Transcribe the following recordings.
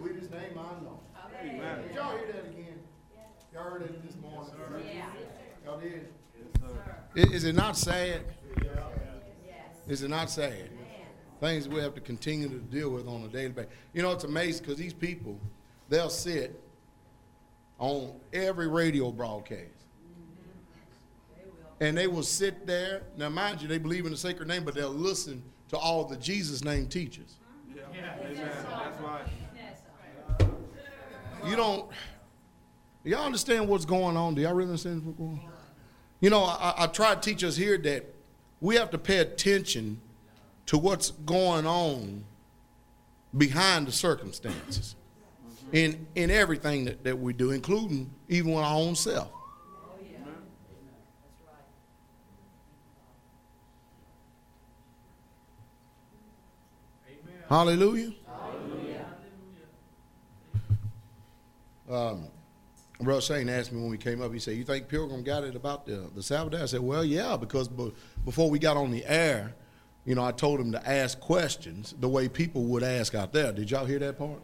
Sweetest name I know. Amen. Did y'all hear that again? Y'all heard it this morning? Y'all did? I- Is it not sad? Is it not sad? Things we have to continue to deal with on a daily basis. You know, it's amazing because these people, they'll sit on every radio broadcast. And they will sit there. Now, mind you, they believe in the sacred name, but they'll listen to all the Jesus name teachers. Yeah. Amen. That's right. You don't. Do y'all understand what's going on? Do y'all really understand what's going on? You know, I, I try to teach us here that we have to pay attention to what's going on behind the circumstances in in everything that, that we do, including even with our own self. Hallelujah. Um, Brother Shane asked me when we came up, he said, You think Pilgrim got it about the, the Sabbath? I said, Well, yeah, because be- before we got on the air, you know, I told him to ask questions the way people would ask out there. Did y'all hear that part?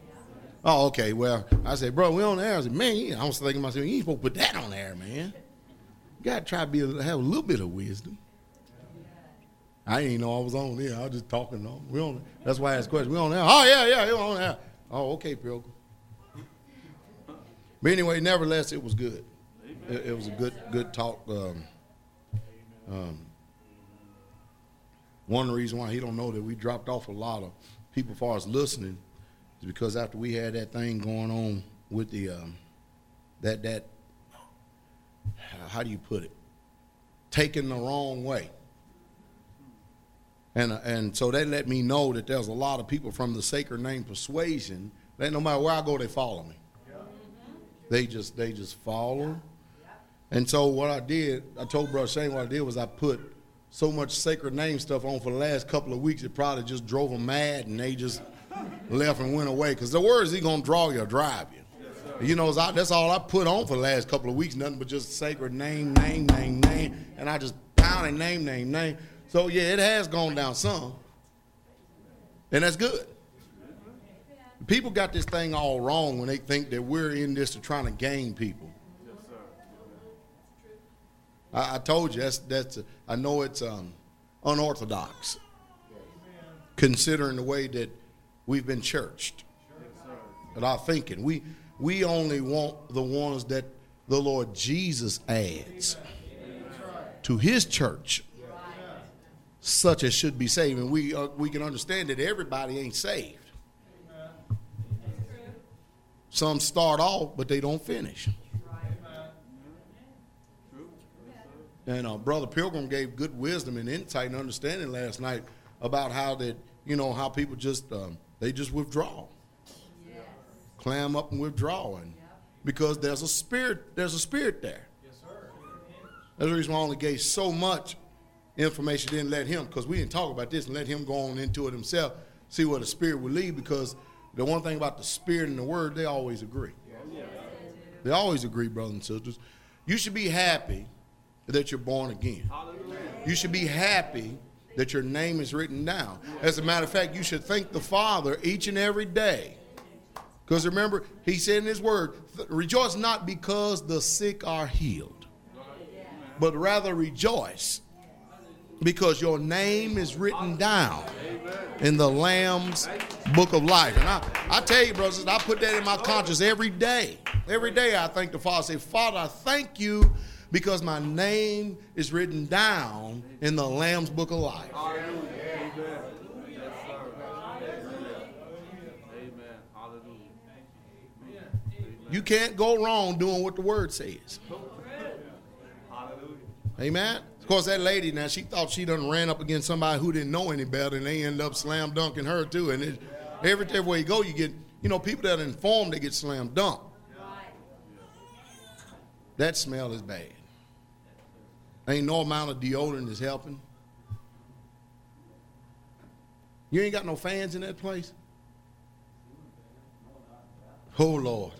Oh, okay. Well, I said, Bro, we on the air. I said, Man, I was thinking myself, You ain't supposed to put that on air, man. You got to try to be, have a little bit of wisdom. I didn't know I was on there. I was just talking. We on. That's why I asked questions. We on there. Oh yeah, yeah, we on there. Oh, okay, Pilgrim. But anyway, nevertheless, it was good. It, it was a good, good talk. Um, um, one reason why he don't know that we dropped off a lot of people as far as listening is because after we had that thing going on with the um, that that how do you put it taken the wrong way and, uh, and so they let me know that there's a lot of people from the sacred name persuasion that no matter where I go, they follow me. They just they just follow. And so what I did, I told Brother Shane what I did was I put so much sacred name stuff on for the last couple of weeks, it probably just drove them mad, and they just left and went away. Because the word is he gonna draw you or drive you. You know, I- that's all I put on for the last couple of weeks, nothing but just sacred name, name, name, name, and I just pounded name, name, name. So yeah, it has gone down some, and that's good. People got this thing all wrong when they think that we're in this to trying to gain people. Yes, I, I told you that's that's. I know it's um, unorthodox, considering the way that we've been churched. But our thinking, we we only want the ones that the Lord Jesus adds to His church, such as should be saved, and we uh, we can understand that everybody ain't saved. Some start off, but they don't finish. And uh, Brother Pilgrim gave good wisdom and insight and understanding last night about how that you know how people just um, they just withdraw, clam up and withdraw, and because there's a spirit there's a spirit there. Yes, sir. That's the reason why I only gave so much information. Didn't let him because we didn't talk about this and let him go on into it himself, see where the spirit would lead. Because the one thing about the spirit and the word, they always agree. They always agree, brothers and sisters. You should be happy that you're born again. You should be happy that your name is written down. As a matter of fact, you should thank the Father each and every day. Because remember, he said in his word, rejoice not because the sick are healed, but rather rejoice because your name is written down in the Lamb's book of life. And I, I tell you, brothers, I put that in my conscience every day. Every day I thank the Father. I say, Father, I thank you because my name is written down in the Lamb's book of life. Amen. Hallelujah. You can't go wrong doing what the word says. Hallelujah. Amen. Of course, that lady now she thought she done ran up against somebody who didn't know any better, and they end up slam dunking her too. And it, every everywhere you go, you get you know people that are informed they get slam dunked. That smell is bad. Ain't no amount of deodorant is helping. You ain't got no fans in that place. Oh Lord.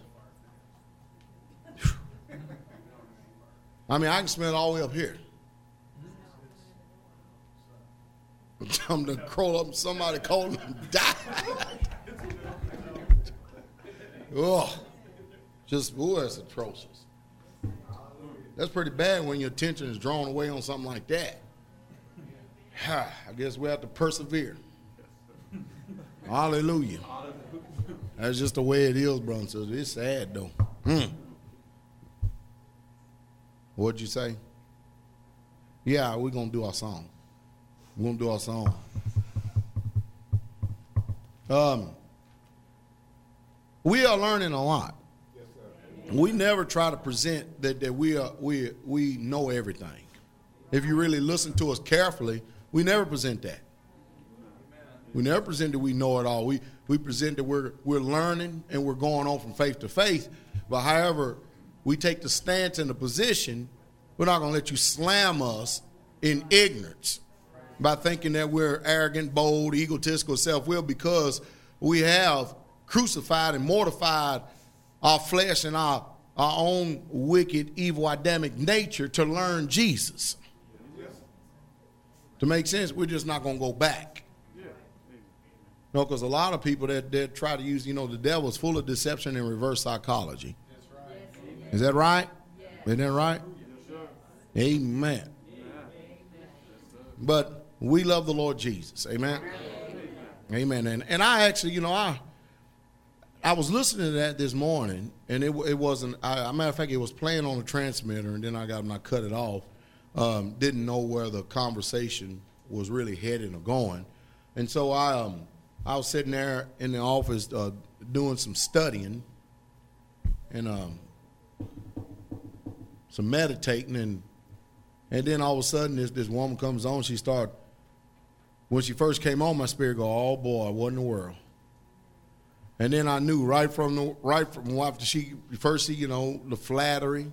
I mean, I can smell it all the way up here. I'm to crawl up somebody called and die. Oh, just, oh, that's atrocious. That's pretty bad when your attention is drawn away on something like that. I guess we have to persevere. Hallelujah. That's just the way it is, brother. So it's sad though. Hmm. What'd you say? Yeah, we're gonna do our song. Gonna do our song. Um, we are learning a lot. we never try to present that, that we are we we know everything. If you really listen to us carefully, we never present that. We never present that we know it all. We we present that we're we're learning and we're going on from faith to faith. But however, we take the stance and the position, we're not going to let you slam us in ignorance by thinking that we're arrogant, bold, egotistical, self willed because we have crucified and mortified our flesh and our our own wicked, evil, Adamic nature to learn Jesus. To make sense, we're just not going to go back. No, because a lot of people that, that try to use, you know, the devil's full of deception and reverse psychology. Is that right? Isn't that right? Amen. But we love the Lord Jesus. Amen. Amen. And, and I actually, you know, I I was listening to that this morning, and it, it wasn't. I, a matter of fact, it was playing on the transmitter, and then I got and I cut it off. Um, didn't know where the conversation was really heading or going, and so I um, I was sitting there in the office uh, doing some studying and um, some meditating, and and then all of a sudden this this woman comes on. She started when she first came on, my spirit go, "Oh boy, what in the world?" And then I knew right from the right from after she first see you know the flattery,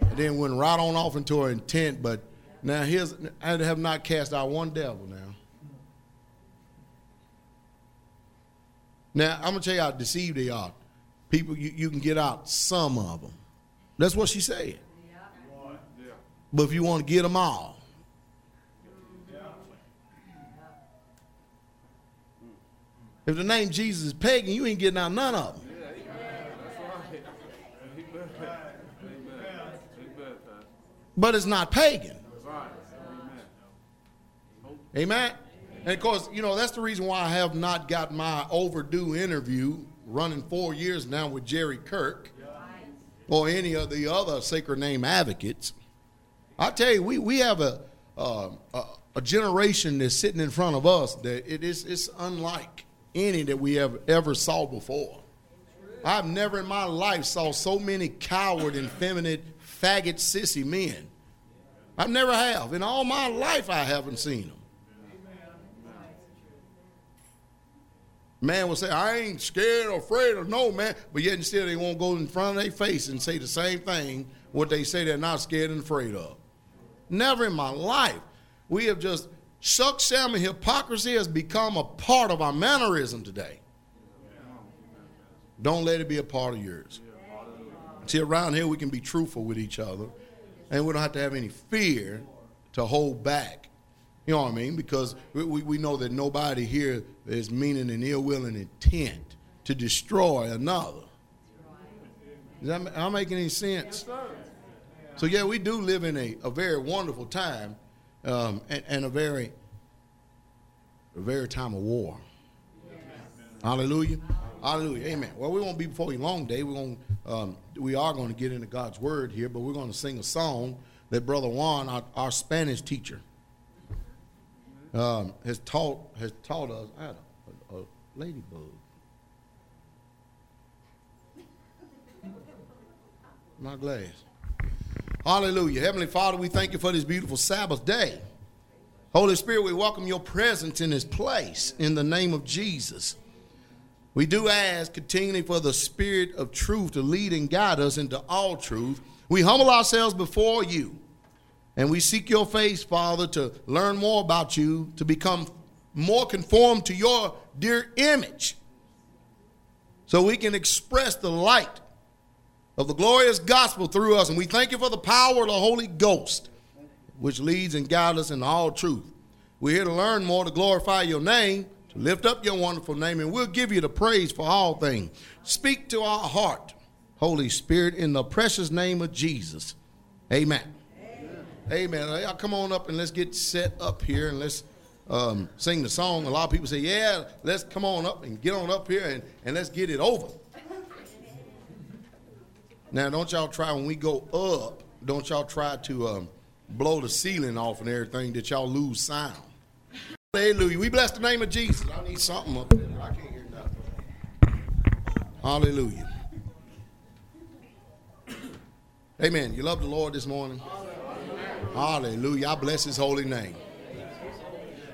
and then went right on off into her intent. But now here's I have not cast out one devil now. Now, I'm going to tell you how deceived they are. People, you, you can get out some of them. That's what she said. But if you want to get them all, if the name Jesus is pagan, you ain't getting out none of them. But it's not pagan. Amen. And of course, you know, that's the reason why I have not got my overdue interview running four years now with Jerry Kirk or any of the other sacred name advocates. I tell you, we, we have a, uh, a, a generation that's sitting in front of us that it is it's unlike any that we have ever saw before. I've never in my life saw so many coward, effeminate, faggot, sissy men. I never have. In all my life, I haven't seen them. Man will say, I ain't scared or afraid of no man, but yet still they won't go in front of their face and say the same thing what they say they're not scared and afraid of. Never in my life. We have just suck salmon hypocrisy has become a part of our mannerism today. Don't let it be a part of yours. See, around here we can be truthful with each other, and we don't have to have any fear to hold back you know what I mean? Because we, we know that nobody here is meaning an ill will and intent to destroy another. Is that am I making any sense? So yeah, we do live in a, a very wonderful time um, and, and, a very a very time of war. Hallelujah. Hallelujah. Amen. Well, we won't be before you long day. We're going um, we are going to get into God's word here, but we're going to sing a song that Brother Juan, our, our Spanish teacher, um, has taught has taught us. I had a, a, a ladybug. My glass. Hallelujah. Heavenly Father, we thank you for this beautiful Sabbath day. Holy Spirit, we welcome your presence in this place in the name of Jesus. We do ask continually for the Spirit of truth to lead and guide us into all truth. We humble ourselves before you. And we seek your face, Father, to learn more about you, to become more conformed to your dear image, so we can express the light of the glorious gospel through us. And we thank you for the power of the Holy Ghost, which leads and guides us in all truth. We're here to learn more, to glorify your name, to lift up your wonderful name, and we'll give you the praise for all things. Speak to our heart, Holy Spirit, in the precious name of Jesus. Amen. Amen. Amen. Y'all come on up and let's get set up here and let's um, sing the song. A lot of people say, Yeah, let's come on up and get on up here and, and let's get it over. Now, don't y'all try when we go up, don't y'all try to um, blow the ceiling off and everything that y'all lose sound. Hallelujah. We bless the name of Jesus. I need something up there. I can't hear nothing. Hallelujah. Amen. You love the Lord this morning? Hallelujah. I bless his holy name.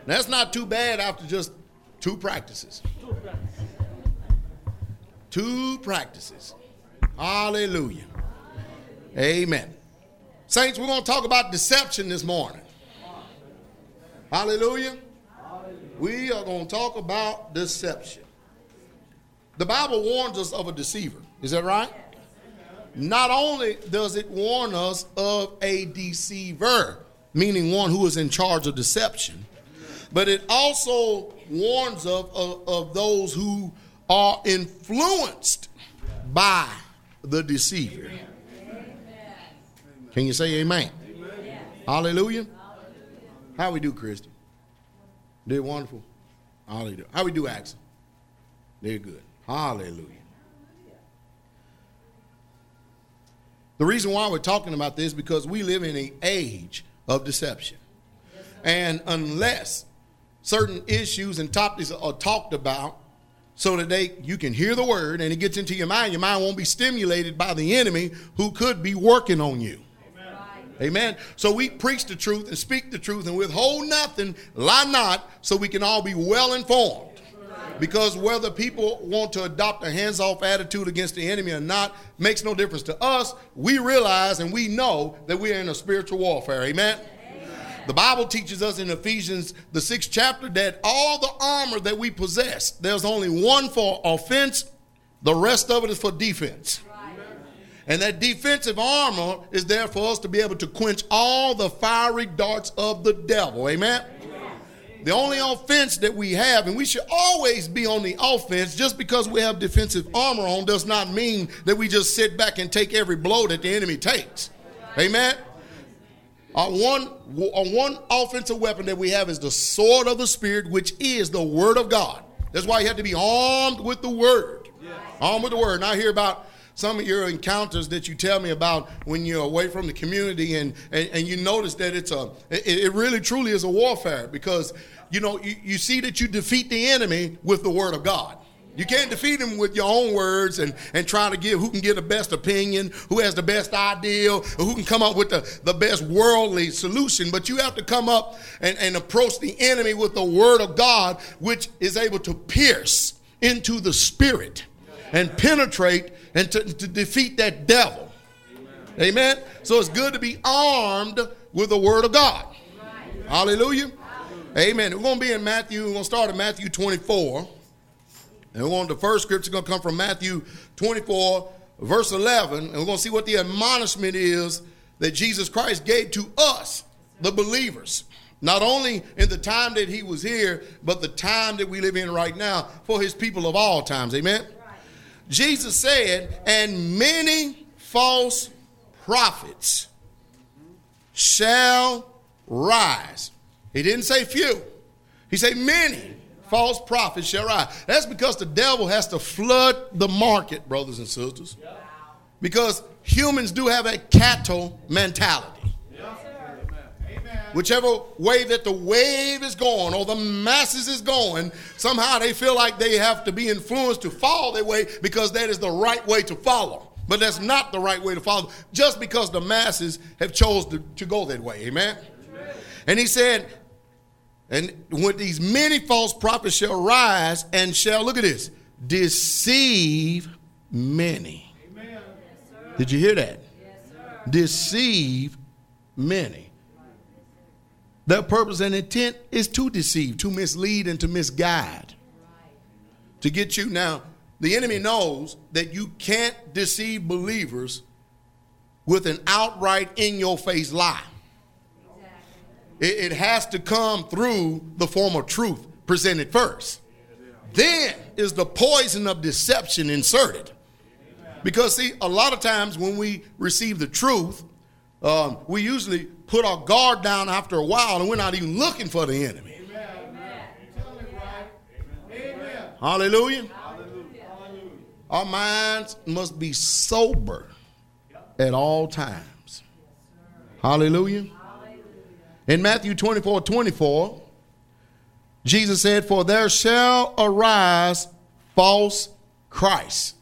That's not too bad after just two practices. Two practices. Hallelujah. Amen. Saints, we're going to talk about deception this morning. Hallelujah. We are going to talk about deception. The Bible warns us of a deceiver. Is that right? Not only does it warn us of a deceiver, meaning one who is in charge of deception, but it also warns of, of, of those who are influenced by the deceiver. Can you say amen? amen. Hallelujah. How we do, Christy? Did wonderful. Hallelujah. How we do, Axel? They're good. Hallelujah. The reason why we're talking about this because we live in an age of deception. And unless certain issues and topics are talked about so that they you can hear the word and it gets into your mind, your mind won't be stimulated by the enemy who could be working on you. Amen. So we preach the truth and speak the truth and withhold nothing, lie not, so we can all be well informed. Because whether people want to adopt a hands off attitude against the enemy or not makes no difference to us. We realize and we know that we are in a spiritual warfare. Amen. The Bible teaches us in Ephesians, the sixth chapter, that all the armor that we possess, there's only one for offense, the rest of it is for defense. And that defensive armor is there for us to be able to quench all the fiery darts of the devil. Amen? The only offense that we have, and we should always be on the offense, just because we have defensive armor on does not mean that we just sit back and take every blow that the enemy takes. Amen? Our one, our one offensive weapon that we have is the sword of the Spirit, which is the Word of God. That's why you have to be armed with the Word. Armed with the Word. And I hear about some of your encounters that you tell me about when you're away from the community and, and, and you notice that it's a it, it, really truly is a warfare because you know you, you see that you defeat the enemy with the word of god you can't defeat him with your own words and, and try to give who can get the best opinion, who has the best idea, or who can come up with the, the best worldly solution. But you have to come up and, and approach the enemy with the word of God, which is able to pierce into the spirit and penetrate and to, to defeat that devil. Amen. Amen. So it's good to be armed with the word of God. Hallelujah. Amen. We're going to be in Matthew. We're going to start in Matthew 24. And we're going to the first scripture is going to come from Matthew 24, verse 11. And we're going to see what the admonishment is that Jesus Christ gave to us, the believers. Not only in the time that he was here, but the time that we live in right now for his people of all times. Amen. Jesus said, and many false prophets shall rise. He didn't say few. He said many false prophets shall rise. That's because the devil has to flood the market, brothers and sisters. Because humans do have a cattle mentality. Whichever way that the wave is going or the masses is going, somehow they feel like they have to be influenced to follow their way because that is the right way to follow. But that's not the right way to follow just because the masses have chose to, to go that way. Amen? Amen. And he said, and when these many false prophets shall rise and shall, look at this, deceive many. Amen. Did you hear that? Yes, deceive many. Their purpose and intent is to deceive, to mislead, and to misguide. To get you. Now, the enemy knows that you can't deceive believers with an outright in your face lie. It, it, has to come through the form of truth presented first. Then is the poison of deception inserted. Because, see, a lot of times when we receive the truth, um, we usually put our guard down after a while and we're not even looking for the enemy. Hallelujah. Our minds must be sober at all times. Hallelujah. In Matthew 24 24, Jesus said, For there shall arise false Christ.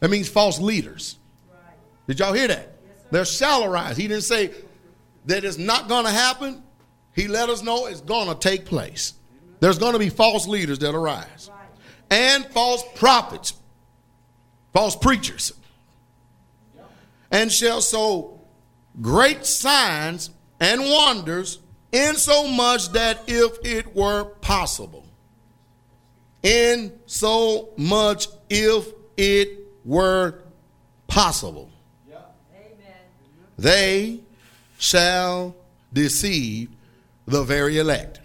That means false leaders. Did y'all hear that? There shall arise. He didn't say that it's not going to happen. He let us know it's going to take place. There's going to be false leaders that arise and false prophets, false preachers, and shall so great signs and wonders, in so much that if it were possible, in so much if it were possible, they shall deceive the very elect.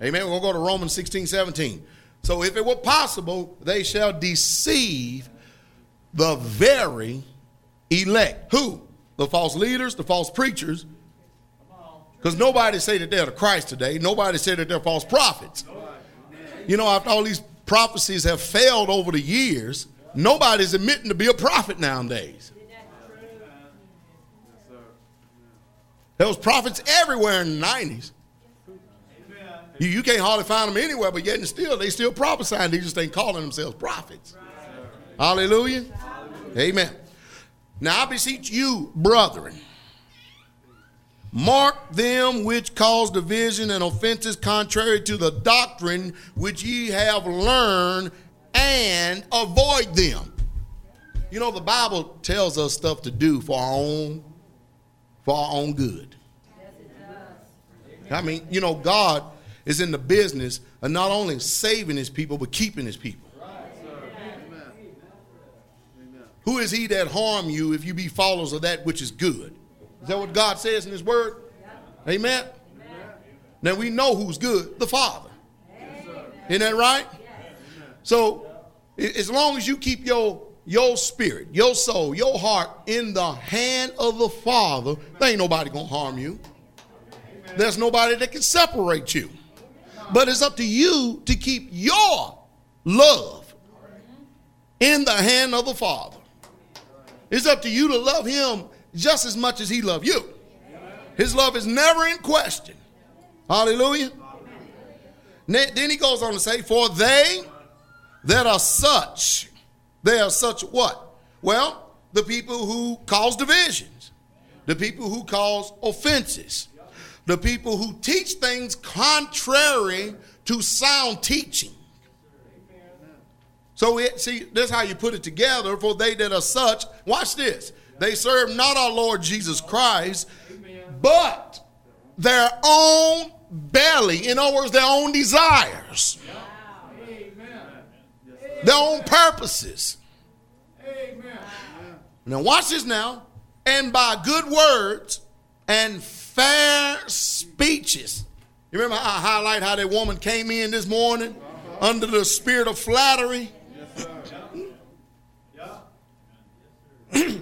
Amen. We're going to go to Romans 16, 17. So if it were possible, they shall deceive the very elect. Who? The false leaders, the false preachers. Because nobody say that they're the Christ today. Nobody say that they're false prophets. You know, after all these prophecies have failed over the years, nobody's admitting to be a prophet nowadays. There was prophets everywhere in the 90s. You, you can't hardly find them anywhere, but yet and still, they still prophesying. They just ain't calling themselves prophets. Hallelujah. Amen. Now I beseech you, brethren, mark them which cause division and offenses contrary to the doctrine which ye have learned, and avoid them. You know, the Bible tells us stuff to do for our own, for our own good. I mean, you know, God is in the business of not only saving his people, but keeping his people. Who is he that harm you if you be followers of that which is good? That what God says in his word? Amen. Now we know who's good, the Father. Isn't that right? So as long as you keep your your spirit, your soul, your heart in the hand of the Father, there ain't nobody gonna harm you. There's nobody that can separate you. But it's up to you to keep your love in the hand of the Father. It's up to you to love him just as much as he loved you. His love is never in question. Hallelujah. Then he goes on to say, For they that are such, they are such what? Well, the people who cause divisions, the people who cause offenses, the people who teach things contrary to sound teaching. So it, see, this is how you put it together. For they that are such, watch this. They serve not our Lord Jesus Christ, but their own belly. In other words, their own desires, their own purposes. Now watch this now. And by good words and fair speeches. You remember I highlight how that woman came in this morning under the spirit of flattery?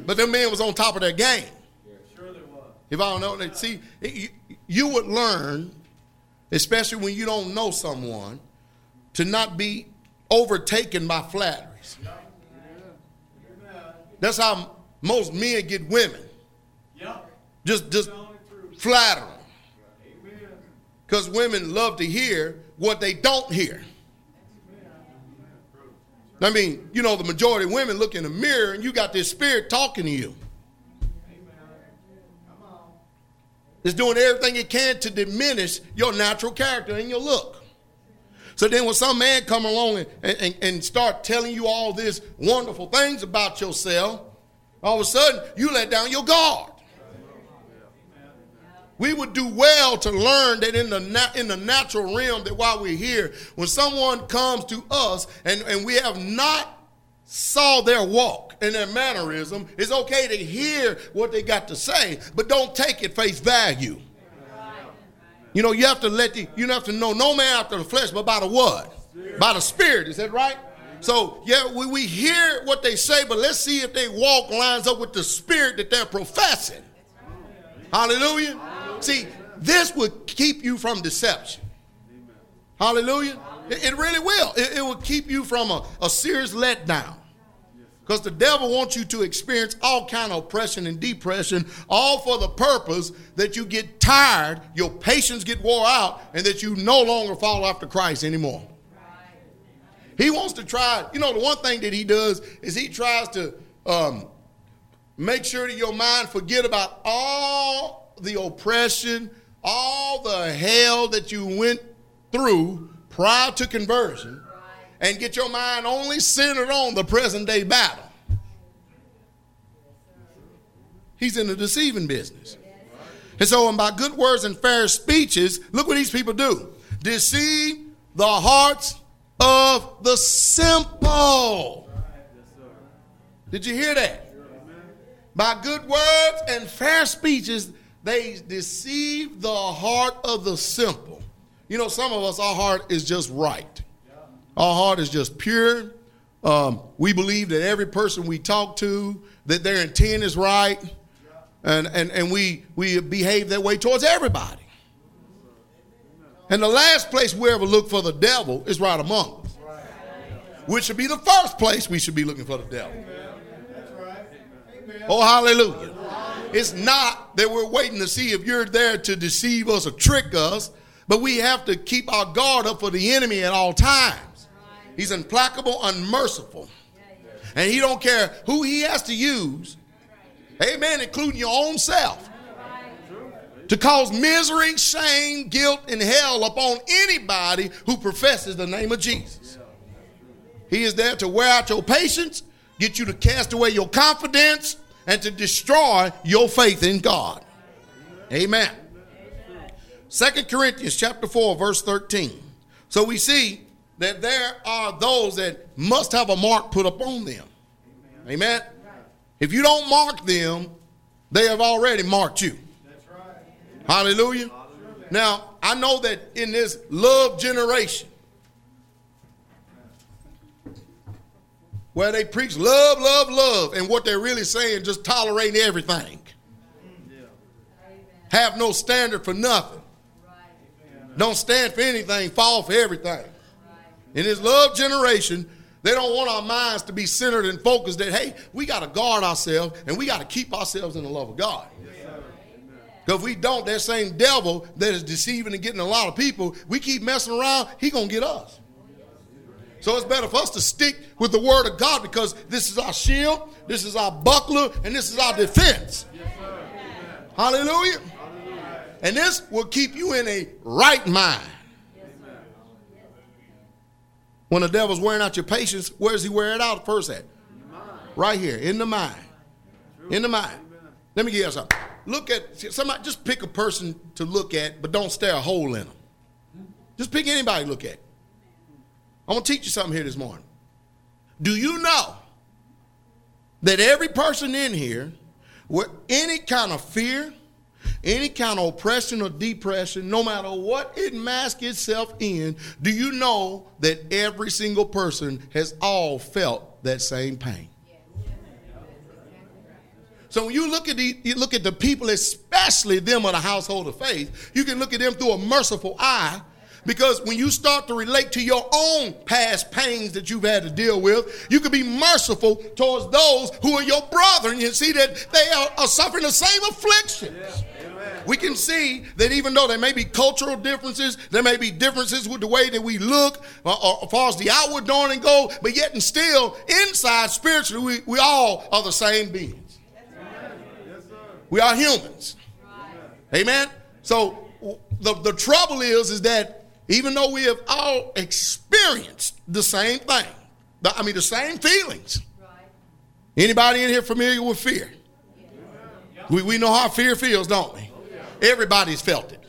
But that man was on top of their game. Sure they was. If I don't know, see, you, you would learn, especially when you don't know someone, to not be overtaken by flatteries. That's how most men get women. Just, just flattering. Because women love to hear what they don't hear. I mean, you know, the majority of women look in the mirror and you got this spirit talking to you. It's doing everything it can to diminish your natural character and your look. So then when some man come along and, and, and start telling you all these wonderful things about yourself, all of a sudden you let down your guard. We would do well to learn that in the, na- in the natural realm that while we're here, when someone comes to us and, and we have not saw their walk and their mannerism, it's okay to hear what they got to say, but don't take it face value. You know, you have to let the, you have to know no man after the flesh, but by the what? By the Spirit, is that right? So, yeah, we, we hear what they say, but let's see if they walk lines up with the spirit that they're professing. Hallelujah. See, this would keep you from deception. Hallelujah. It, it really will. It, it will keep you from a, a serious letdown. Because the devil wants you to experience all kind of oppression and depression, all for the purpose that you get tired, your patience get wore out, and that you no longer follow after Christ anymore. He wants to try, you know, the one thing that he does is he tries to um, make sure that your mind forget about all the oppression, all the hell that you went through prior to conversion, and get your mind only centered on the present day battle. He's in the deceiving business. And so, and by good words and fair speeches, look what these people do deceive the hearts of the simple. Did you hear that? By good words and fair speeches, they deceive the heart of the simple. You know, some of us, our heart is just right. Our heart is just pure. Um, we believe that every person we talk to, that their intent is right. And, and, and we, we behave that way towards everybody. And the last place we ever look for the devil is right among us, which should be the first place we should be looking for the devil. Oh, hallelujah. It's not that we're waiting to see if you're there to deceive us or trick us, but we have to keep our guard up for the enemy at all times. He's implacable, unmerciful. And he don't care who he has to use, amen, including your own self, to cause misery, shame, guilt, and hell upon anybody who professes the name of Jesus. He is there to wear out your patience, get you to cast away your confidence, and to destroy your faith in God. Amen. Second Corinthians chapter 4, verse 13. So we see that there are those that must have a mark put upon them. Amen. If you don't mark them, they have already marked you. Hallelujah. Now, I know that in this love generation, where they preach love, love, love, and what they're really saying, just tolerating everything. Have no standard for nothing. Don't stand for anything, fall for everything. In this love generation, they don't want our minds to be centered and focused that, hey, we got to guard ourselves and we got to keep ourselves in the love of God. Because if we don't, that same devil that is deceiving and getting a lot of people, we keep messing around, he going to get us. So it's better for us to stick with the word of God because this is our shield, this is our buckler, and this is our defense. Hallelujah. And this will keep you in a right mind. When the devil's wearing out your patience, where does he wear it out first at? Right here, in the mind. In the mind. Let me give you something. Look at somebody, just pick a person to look at, but don't stare a hole in them. Just pick anybody to look at. I'm going to teach you something here this morning. Do you know that every person in here, with any kind of fear, any kind of oppression or depression, no matter what it masks itself in, do you know that every single person has all felt that same pain? So when you look at the you look at the people, especially them of the household of faith, you can look at them through a merciful eye. Because when you start to relate to your own past pains that you've had to deal with, you can be merciful towards those who are your brother, and you see that they are, are suffering the same afflictions. Yeah we can see that even though there may be cultural differences, there may be differences with the way that we look, uh, uh, as far as the outward adorning go, but yet and still, inside spiritually, we, we all are the same beings. Yes, We are humans. Amen. So the, the trouble is, is that even though we have all experienced the same thing, I mean the same feelings. Anybody in here familiar with fear? We, we know how fear feels, don't we? Everybody's felt it.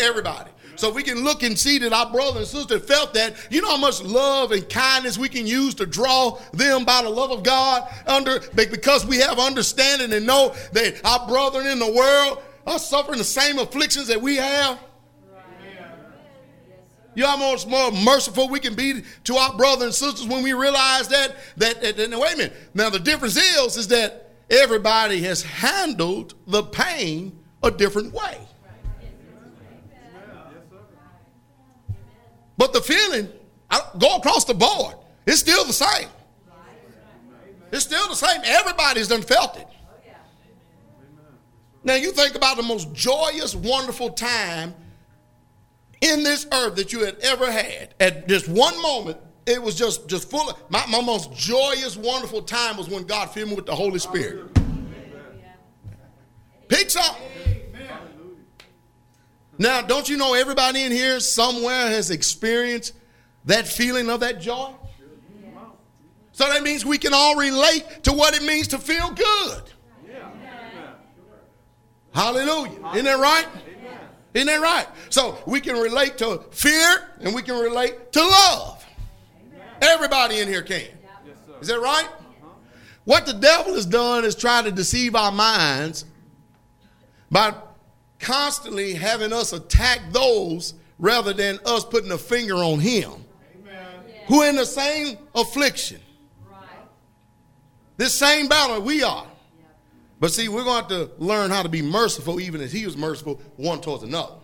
Everybody. So we can look and see that our brother and sister felt that, you know how much love and kindness we can use to draw them by the love of God under because we have understanding and know that our brethren in the world are suffering the same afflictions that we have. You know how much more merciful we can be to our brothers and sisters when we realize that, that, that, that wait a minute. Now the difference is, is that everybody has handled the pain a different way. But the feeling, I go across the board, it's still the same. It's still the same. Everybody's done felt it. Now you think about the most joyous, wonderful time in this earth that you had ever had. At just one moment, it was just just full of my, my most joyous, wonderful time was when God filled me with the Holy Spirit. Pick some. Now, don't you know everybody in here somewhere has experienced that feeling of that joy? So that means we can all relate to what it means to feel good. Hallelujah. Isn't that right? Isn't that right? So we can relate to fear and we can relate to love. Everybody in here can. Is that right? What the devil has done is try to deceive our minds by constantly having us attack those rather than us putting a finger on him who in the same affliction. This same battle we are. But see, we're going to have to learn how to be merciful, even as he was merciful one towards another.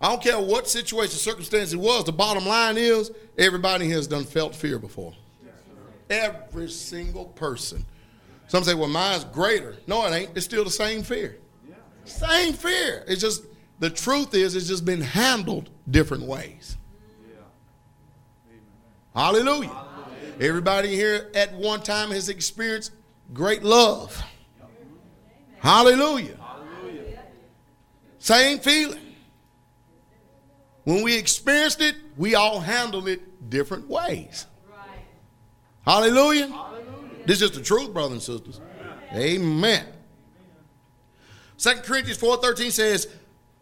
I don't care what situation, circumstance it was. The bottom line is everybody has done felt fear before. Every single person. Some say, well, mine's greater. No, it ain't. It's still the same fear. Same fear. It's just, the truth is, it's just been handled different ways. Hallelujah. Everybody here at one time has experienced great love. Hallelujah. Same feeling. When we experienced it, we all handled it different ways. Hallelujah. This is the truth, brothers and sisters. Amen. Second Corinthians 4.13 says,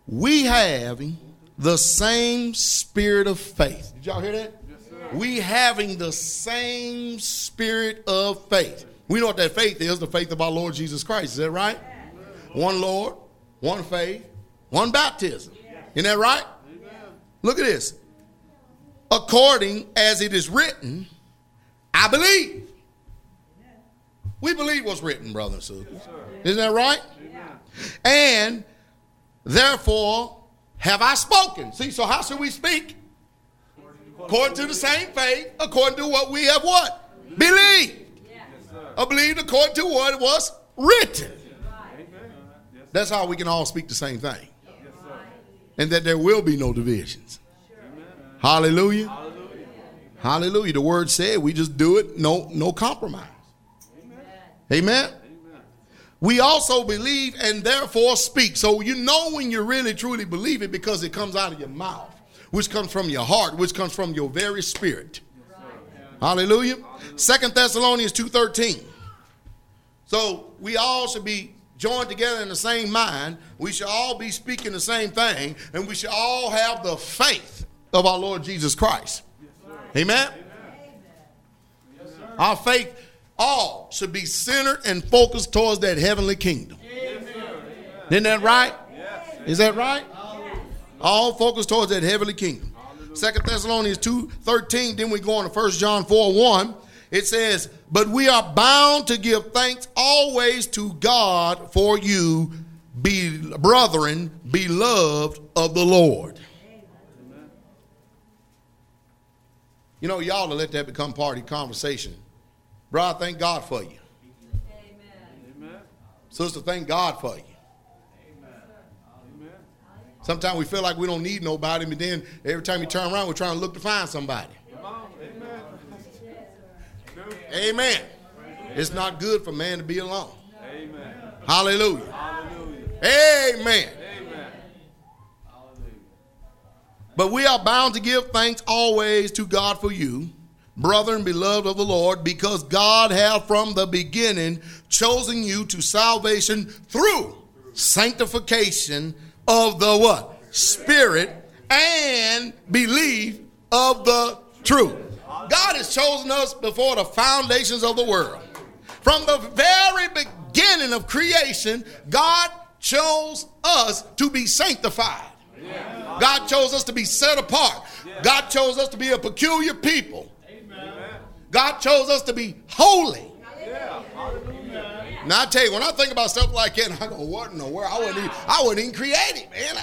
we having the same spirit of faith. Did y'all hear that? we having the same spirit of faith. We know what that faith is, the faith of our Lord Jesus Christ. Is that right? One Lord, one faith, one baptism. Isn't that right? Look at this. According as it is written, I believe. We believe what's written, brothers and sisters. Isn't that right? And therefore have I spoken. See, so how should we speak? According to the same faith, according to what we have what? Believed. I believed according to what was written. That's how we can all speak the same thing. And that there will be no divisions. Hallelujah. Hallelujah. The word said we just do it, no, no compromise. Amen. We also believe and therefore speak. So you know when you really truly believe it because it comes out of your mouth, which comes from your heart, which comes from your very spirit. Hallelujah. Second Thessalonians 2:13. So we all should be joined together in the same mind. We should all be speaking the same thing, and we should all have the faith of our Lord Jesus Christ. Amen. Our faith all should be centered and focused towards that heavenly kingdom. Isn't that right? Is that right? All focused towards that heavenly kingdom. Second Thessalonians 2 13. Then we go on to 1 John 4 1. It says, But we are bound to give thanks always to God for you, be brethren, beloved of the Lord. You know, y'all to let that become part of the conversation. Bro, I thank God for you. Amen. Sister, thank God for you. Sometimes we feel like we don't need nobody, but then every time you turn around, we're trying to look to find somebody. Amen. Amen. It's not good for man to be alone. Amen. Hallelujah. Hallelujah. Amen. Amen. Hallelujah. But we are bound to give thanks always to God for you, brethren, beloved of the Lord, because God hath from the beginning chosen you to salvation through sanctification of the what? Spirit and belief of the truth. God has chosen us before the foundations of the world. From the very beginning of creation, God chose us to be sanctified. God chose us to be set apart. God chose us to be a peculiar people. God chose us to be holy. Now I tell you, when I think about stuff like that, I go, "What in the world? I wouldn't even, I wouldn't even create it, man."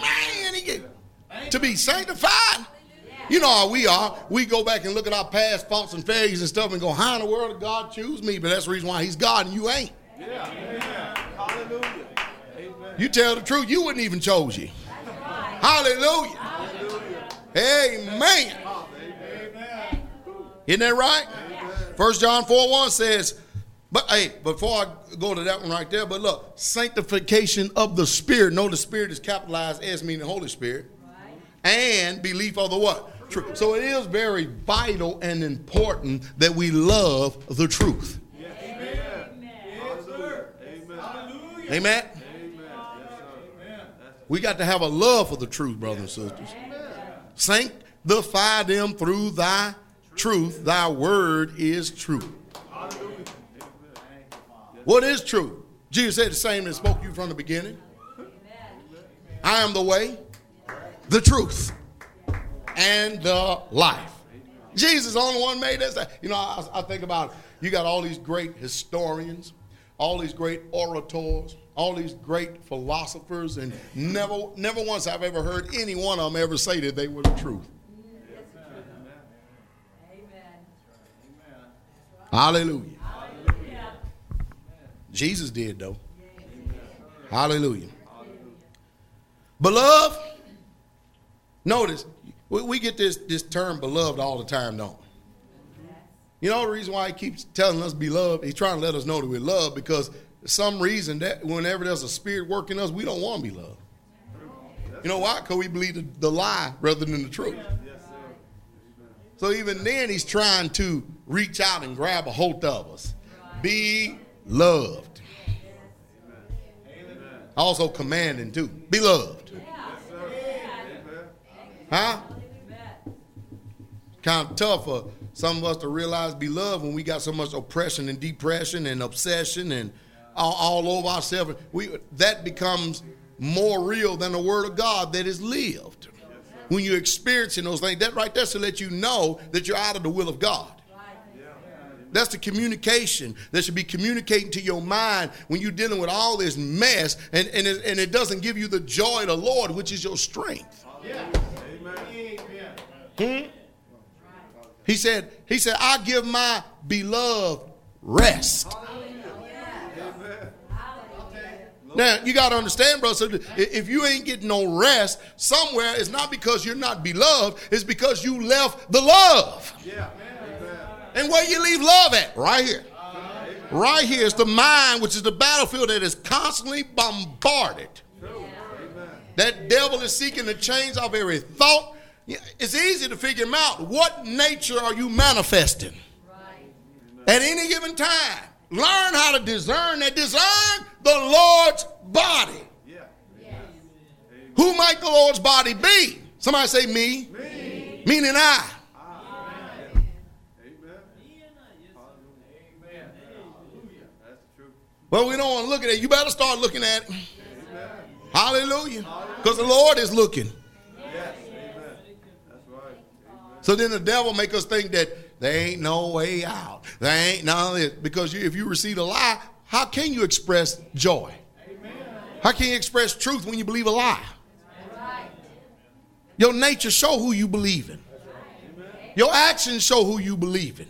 Man, he get, to be sanctified. You know how we are. We go back and look at our past faults and failures and stuff and go, "How in the world did God choose me?" But that's the reason why He's God and you ain't. Yeah, Hallelujah. Amen. You tell the truth, you wouldn't even chose you. Hallelujah. Amen. Isn't that right? First John 4 1 says, but hey, before I go to that one right there, but look, sanctification of the Spirit. No, the Spirit is capitalized as meaning Holy Spirit. And belief of the what? Truth. So it is very vital and important that we love the truth. Amen. Hallelujah. Amen. We got to have a love for the truth, brothers and sisters. Sanctify them through thy truth. Thy word is truth. What is truth? Jesus said the same that spoke you from the beginning. I am the way, the truth, and the life. Jesus is the only one made that. You know, I, I think about you got all these great historians, all these great orators, all these great philosophers, and never, never once I've ever heard any one of them ever say that they were the truth. Amen. Hallelujah. Jesus did though. Hallelujah. Beloved, notice we, we get this, this term beloved all the time, don't we? You know the reason why he keeps telling us beloved, he's trying to let us know that we're loved because some reason that whenever there's a spirit working us, we don't want to be loved. You know why? Because we believe the, the lie rather than the truth. So even then, he's trying to reach out and grab a hold of us. Be loved. Also commanding too. Be loved. Huh? Kind of tough for some of us to realize be loved when we got so much oppression and depression and obsession and all, all over ourselves. We that becomes more real than the word of God that is lived. When you're experiencing those things, that right there to let you know that you're out of the will of God. That's the communication that should be communicating to your mind when you're dealing with all this mess and, and, it, and it doesn't give you the joy of the Lord, which is your strength. Hmm? He said, he said, I give my beloved rest. Now you got to understand, brother. So if you ain't getting no rest somewhere, it's not because you're not beloved. It's because you left the love. And where you leave love at? Right here. Right here is the mind, which is the battlefield that is constantly bombarded. That devil is seeking to change our every thought. It's easy to figure him out. What nature are you manifesting? At any given time. Learn how to discern that. Discern the Lord's body. Who might the Lord's body be? Somebody say me. me. Meaning I. Well, we don't want to look at it. You better start looking at it. Hallelujah. Because the Lord is looking. Yes. Amen. That's right. So then the devil make us think that there ain't no way out. There ain't none of this. Because you, if you receive a lie, how can you express joy? How can you express truth when you believe a lie? Your nature show who you believe in. Your actions show who you believe in.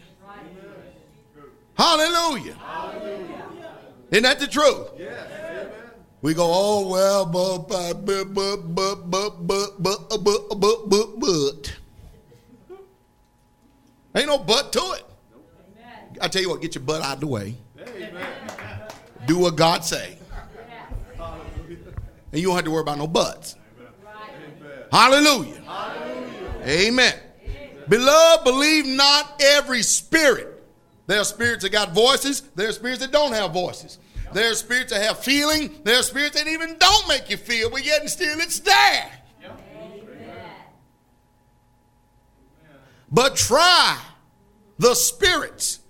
Hallelujah. Hallelujah. Isn't that the truth? We go, oh well, but but but but but but but but but but but but. Ain't no but to it. I tell you what, get your butt out of the way. Do what God say. And you don't have to worry about no buts. Hallelujah. Amen. Beloved, believe not every spirit. There are spirits that got voices. There are spirits that don't have voices. There are spirits that have feeling. There are spirits that even don't make you feel, but yet and still it's there. But try the spirits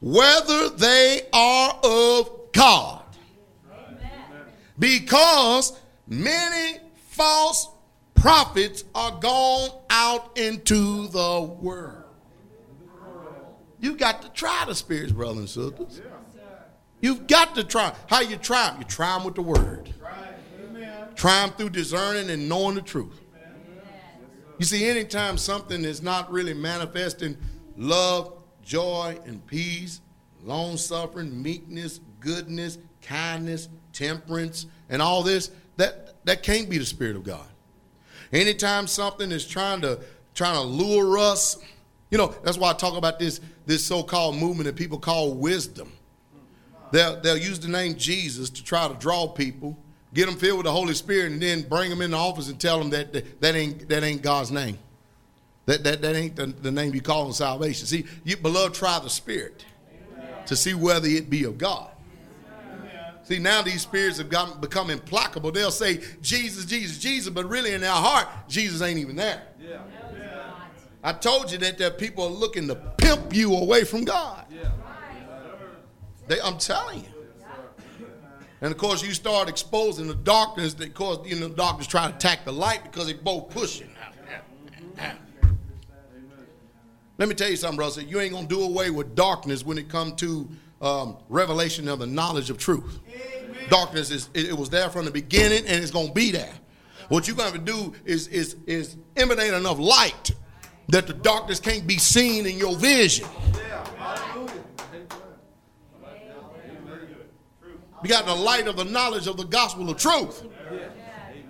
whether they are of God. Because many false prophets are gone out into the world. You got to try the spirits, brothers and sisters. You've got to try. How you try them? You try them with the word. Try them through discerning and knowing the truth. You see, anytime something is not really manifesting love, joy, and peace, long suffering, meekness, goodness, kindness, temperance, and all this, that, that can't be the Spirit of God. Anytime something is trying to trying to lure us, you know, that's why I talk about this, this so-called movement that people call wisdom. They'll, they'll use the name Jesus to try to draw people, get them filled with the Holy Spirit, and then bring them in the office and tell them that that, that ain't that ain't God's name. That that, that ain't the, the name you call on salvation. See, you beloved, try the Spirit to see whether it be of God. See, now these spirits have gotten, become implacable. They'll say, Jesus, Jesus, Jesus, but really in their heart, Jesus ain't even there. Yeah. I told you that there are people are looking to pimp you away from God. They, I'm telling you. And of course, you start exposing the darkness that cause you know the darkness try to attack the light because they both pushing. Let me tell you something, brother. You ain't gonna do away with darkness when it comes to um, revelation of the knowledge of truth. Amen. Darkness is it, it, was there from the beginning and it's gonna be there. What you're gonna do is is is emanate enough light that the darkness can't be seen in your vision. You got the light of the knowledge of the gospel of truth.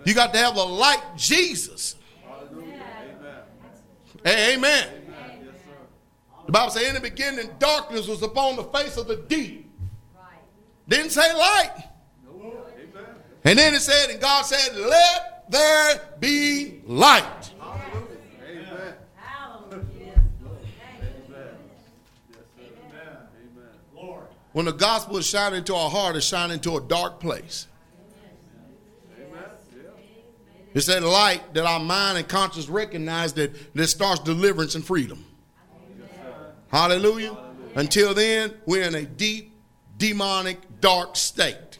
You got to have the light Jesus. Hey, amen. The Bible says, in the beginning, darkness was upon the face of the deep. Didn't say light. And then it said, and God said, let there be light. When the gospel is shining into our heart, it's shining into a dark place. It's that light that our mind and conscience recognize that, that starts deliverance and freedom. Hallelujah. Until then, we're in a deep, demonic, dark state.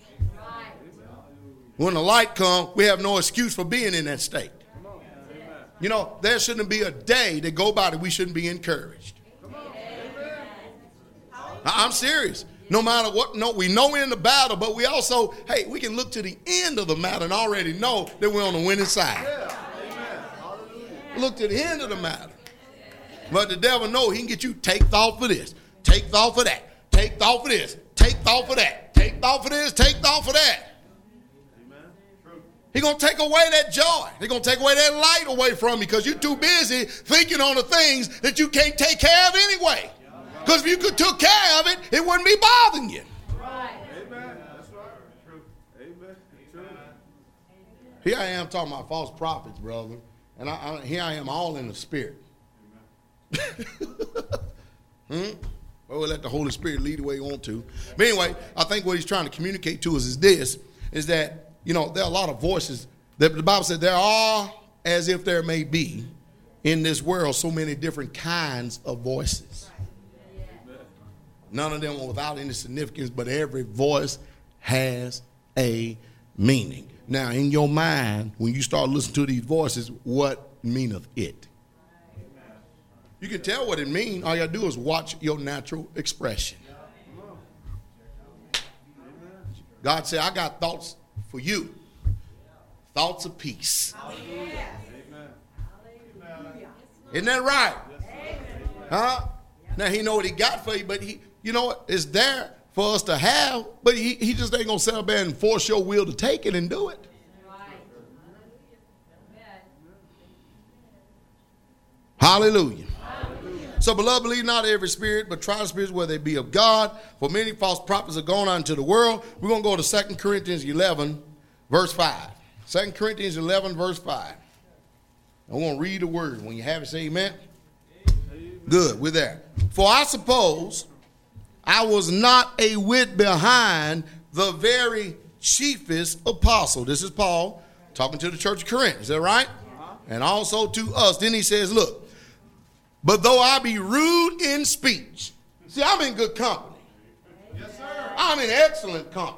When the light comes, we have no excuse for being in that state. You know, there shouldn't be a day that go by that we shouldn't be encouraged. I'm serious. No matter what, no, we know we're in the battle, but we also, hey, we can look to the end of the matter and already know that we're on the winning side. Look to the end of the matter. But the devil know he can get you take thought for this, take thought for that, take thought for this, take thought for that, take thought for this, take thought for that. He's going to take away that joy. He's going to take away that light away from you because you're too busy thinking on the things that you can't take care of anyway. Because if you could took care of it, it wouldn't be bothering you. Right. Amen. That's right. True. Amen. True. Here I am talking about false prophets, brother. And I, I, here I am all in the spirit. hmm? Well, we'll let the Holy Spirit lead the way you want to. But anyway, I think what he's trying to communicate to us is this, is that, you know, there are a lot of voices. That the Bible said there are, as if there may be, in this world, so many different kinds of voices. None of them are without any significance, but every voice has a meaning. Now, in your mind, when you start listening to these voices, what meaneth it? You can tell what it means. All you gotta do is watch your natural expression. God said, I got thoughts for you. Thoughts of peace. Isn't that right? Huh? Now he know what he got for you, but he, you know? It's there for us to have, but he, he just ain't gonna sit up and force your will to take it and do it. Hallelujah. So, beloved, believe not every spirit, but try the spirits whether they be of God. For many false prophets are gone out into the world. We're going to go to 2 Corinthians 11, verse 5. 2 Corinthians 11, verse 5. I want to read the word. When you have it, say amen. amen. Good, we're there. For I suppose I was not a whit behind the very chiefest apostle. This is Paul talking to the church of Corinth. Is that right? Uh-huh. And also to us. Then he says, Look, but though I be rude in speech, see, I'm in good company. Yes, sir. I'm in excellent company.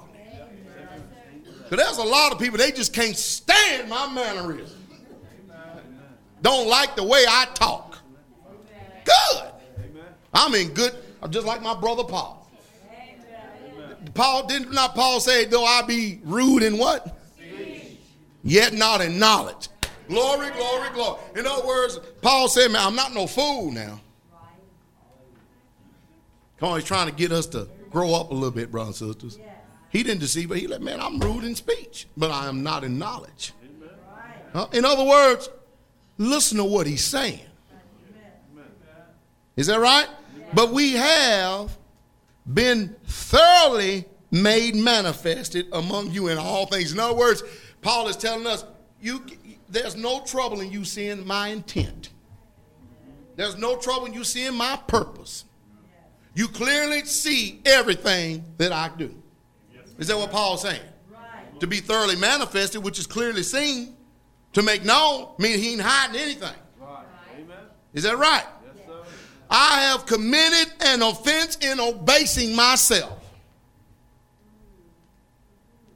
Because there's a lot of people, they just can't stand my mannerisms. Don't like the way I talk. Good. I'm in good, I'm just like my brother Paul. Paul did not Paul say, though I be rude in what? Speech. Yet not in knowledge. Glory, glory, glory. In other words, Paul said, man, I'm not no fool now. Come on, he's trying to get us to grow up a little bit, brothers and sisters. He didn't deceive, but he let, man, I'm rude in speech, but I am not in knowledge. Huh? In other words, listen to what he's saying. Is that right? But we have been thoroughly made manifested among you in all things. In other words, Paul is telling us, you, there's no trouble in you seeing my intent. There's no trouble in you seeing my purpose. You clearly see everything that I do. Is that what Paul's saying? Right. To be thoroughly manifested, which is clearly seen, to make known, mean he ain't hiding anything. Right. Is that right? I have committed an offense in abasing myself.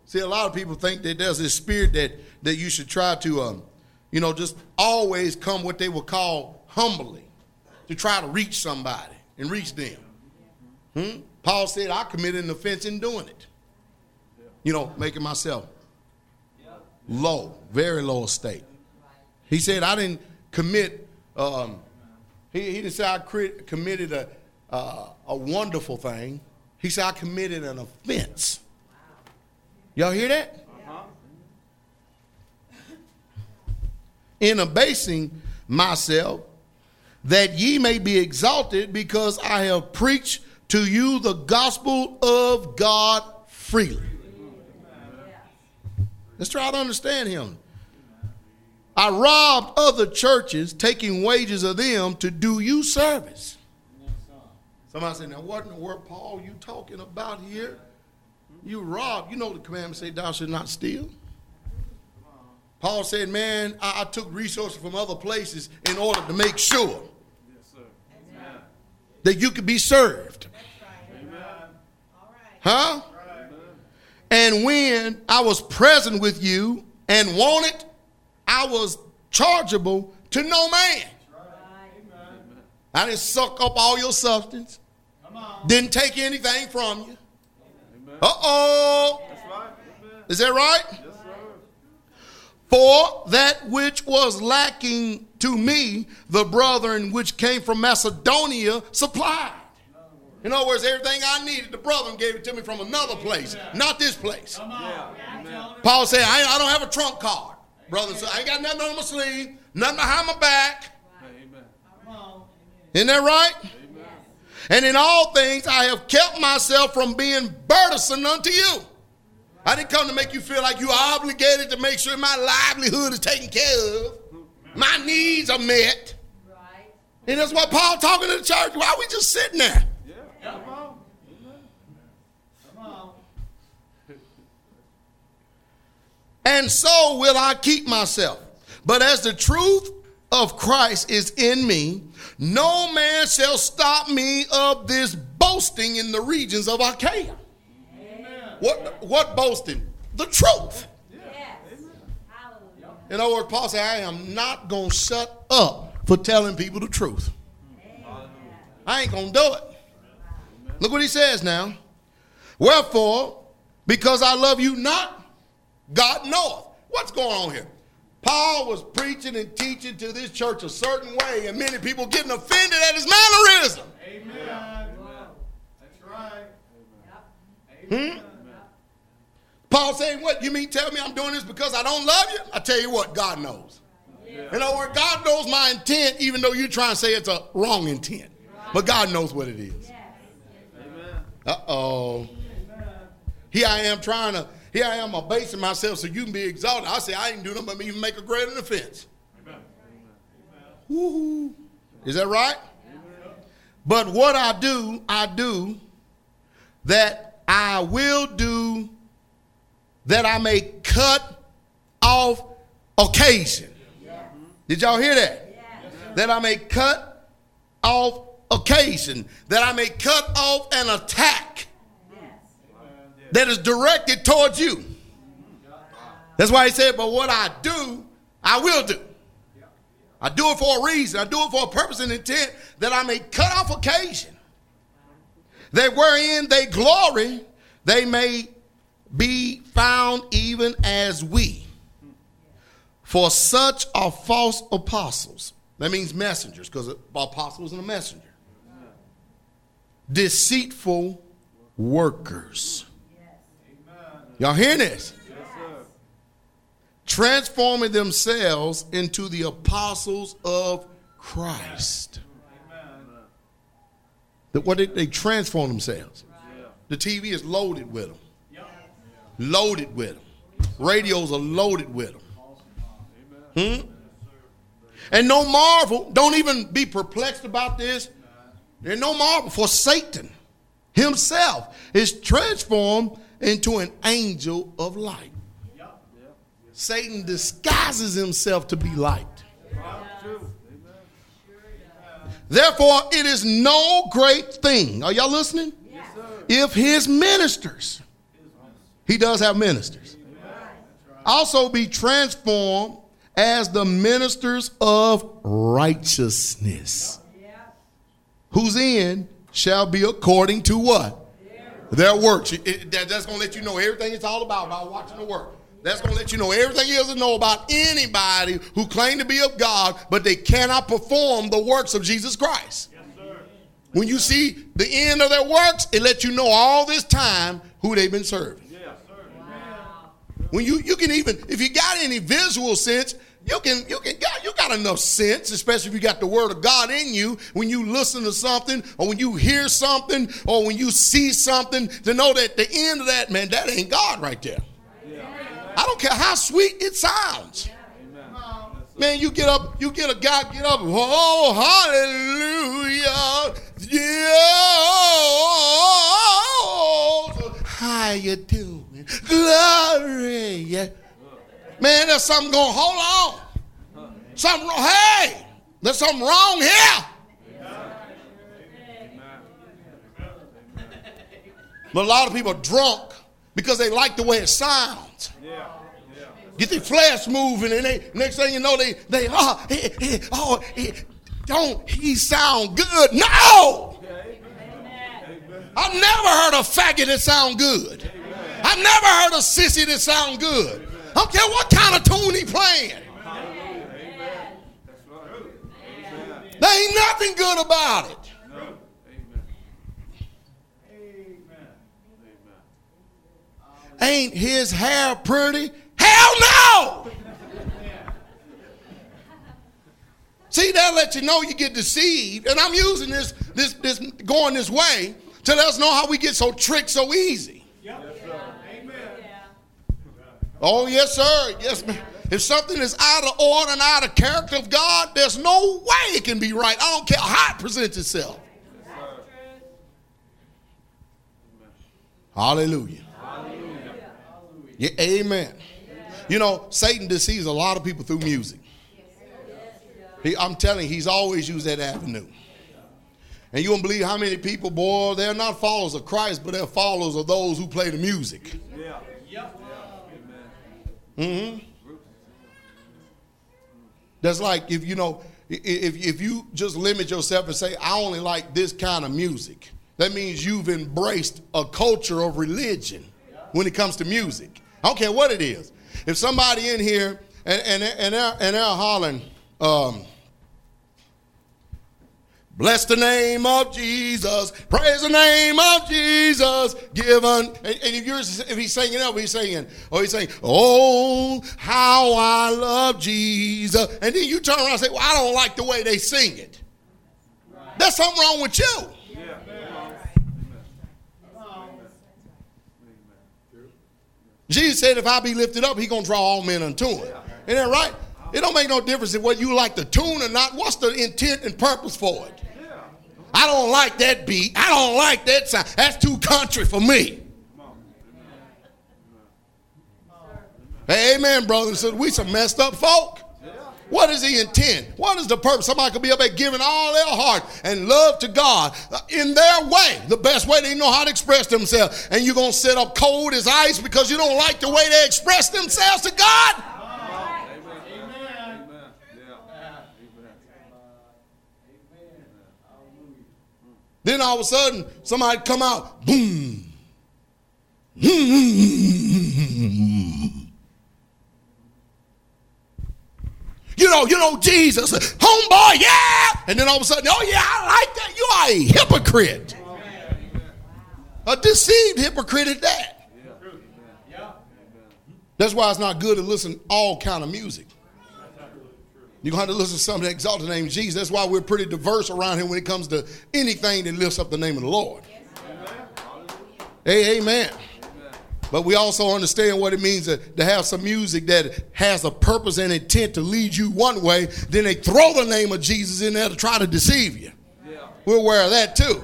See, a lot of people think that there's this spirit that, that you should try to, um, you know, just always come what they would call humbly to try to reach somebody and reach them. Hmm? Paul said, I committed an offense in doing it you know, making myself low, very low estate. He said, I didn't commit, um, he, he didn't say I committed a, uh, a wonderful thing. He said, I committed an offense. Y'all hear that? In abasing myself, that ye may be exalted, because I have preached to you the gospel of God freely. Let's try to understand him. I robbed other churches, taking wages of them to do you service. Somebody said, Now, what in the world, Paul, you talking about here? You robbed. You know the commandment say, Thou should not steal. Paul said, Man, I, I took resources from other places in order to make sure that you could be served. Huh? And when I was present with you and wanted, I was chargeable to no man. I didn't suck up all your substance. Didn't take anything from you. Uh oh. Is that right? For that which was lacking to me, the brethren which came from Macedonia supplied. In other words, everything I needed, the brother gave it to me from another place, not this place. Paul said, I, I, don't have a trunk card. Brother said, I ain't got nothing on my sleeve, nothing behind my back. Amen. Isn't that right? And in all things, I have kept myself from being burdensome unto you. I didn't come to make you feel like you're obligated to make sure my livelihood is taken care of. My needs are met. And that's why Paul talking to the church. Why are we just sitting there? And so will I keep myself. But as the truth of Christ is in me, no man shall stop me of this boasting in the regions of Achaia. Amen. What, what boasting? The truth. Yes. In other words, Paul said, I am not going to shut up for telling people the truth. Amen. I ain't going to do it. Look what he says now. Wherefore, because I love you not, God knoweth. What's going on here? Paul was preaching and teaching to this church a certain way, and many people getting offended at his mannerism. Amen. That's right. Hmm? Paul saying, What? You mean tell me I'm doing this because I don't love you? I tell you what, God knows. Yeah. In other words, God knows my intent, even though you're trying to say it's a wrong intent. But God knows what it is. Uh oh. Here I am trying to here I am abasing myself so you can be exalted. I say, I ain't doing nothing but even make a greater offense. Woo-hoo. Is that right? But what I do, I do that I will do that I may cut off occasion. Did y'all hear that? That I may cut off occasion, that I may cut off an attack that is directed towards you. That's why he said, But what I do, I will do. I do it for a reason. I do it for a purpose and intent that I may cut off occasion. That wherein they glory, they may be found even as we. For such are false apostles. That means messengers, because apostle isn't a messenger. Deceitful workers. Y'all hear this? Transforming themselves into the apostles of Christ. That what did they transform themselves? The TV is loaded with them. Loaded with them. Radios are loaded with them. Hmm? And no marvel, don't even be perplexed about this. There's no marvel for Satan himself is transformed into an angel of light. Satan disguises himself to be light. Therefore, it is no great thing. Are y'all listening? if his ministers, he does have ministers, also be transformed as the ministers of righteousness, whose end shall be according to what? Their works. It, that, that's going to let you know everything it's all about, by watching the work. That's going to let you know everything you have to know about anybody who claim to be of God, but they cannot perform the works of Jesus Christ. when you see the end of their works, it lets you know all this time who they've been serving. When you, you can even, if you got any visual sense, you can you can got you got enough sense, especially if you got the word of God in you. When you listen to something, or when you hear something, or when you see something, to know that the end of that man, that ain't God right there. I don't care how sweet it sounds. Man, you get up, you get a guy get up, oh hallelujah, yeah, oh, how you doing? Glory, yeah. Man, there's something going, hold on. Something wrong. Hey, there's something wrong here. But a lot of people are drunk because they like the way it sounds. Get their flesh moving, and they next thing you know, they they ah, eh, eh, oh, he, he, oh he, don't he sound good? No. I've never heard a faggot that sound good. I've never heard a sissy that sound good. I don't care what kind of tune he playing. There ain't nothing good about it. Ain't his hair pretty? Hell no! See, that let you know you get deceived. And I'm using this, this, this going this way to let us know how we get so tricked so easy. Oh, yes, sir. Yes, ma'am. If something is out of order and out of character of God, there's no way it can be right. I don't care how it presents itself. Hallelujah. Yeah, amen. You know, Satan deceives a lot of people through music. He, I'm telling you, he's always used that avenue. And you won't believe how many people, boy, they're not followers of Christ, but they're followers of those who play the music. Yeah. Mm-hmm. That's like if you know, if, if you just limit yourself and say, I only like this kind of music, that means you've embraced a culture of religion when it comes to music. I don't care what it is. If somebody in here and, and, and, they're, and they're hollering, um, Bless the name of Jesus. Praise the name of Jesus. Given. And, and if you're if he's singing up, he's singing, oh, he's saying, Oh, how I love Jesus. And then you turn around and say, Well, I don't like the way they sing it. There's something wrong with you. Jesus said, if I be lifted up, he gonna draw all men unto him. Isn't that right? It don't make no difference if whether you like the tune or not. What's the intent and purpose for it? I don't like that beat. I don't like that sound. That's too country for me. Amen, brothers and sisters. We some messed up folk. What is the intent? What is the purpose? Somebody could be up there giving all their heart and love to God in their way, the best way they know how to express themselves. And you're going to sit up cold as ice because you don't like the way they express themselves to God? Then all of a sudden, somebody come out, boom. You know, you know, Jesus, homeboy, yeah. And then all of a sudden, oh yeah, I like that. You are a hypocrite. A deceived hypocrite at that. Yeah. That's why it's not good to listen to all kind of music. You're going to have to listen to something that exalts the name of Jesus. That's why we're pretty diverse around here when it comes to anything that lifts up the name of the Lord. Hey, amen. But we also understand what it means to, to have some music that has a purpose and intent to lead you one way. Then they throw the name of Jesus in there to try to deceive you. We're aware of that too.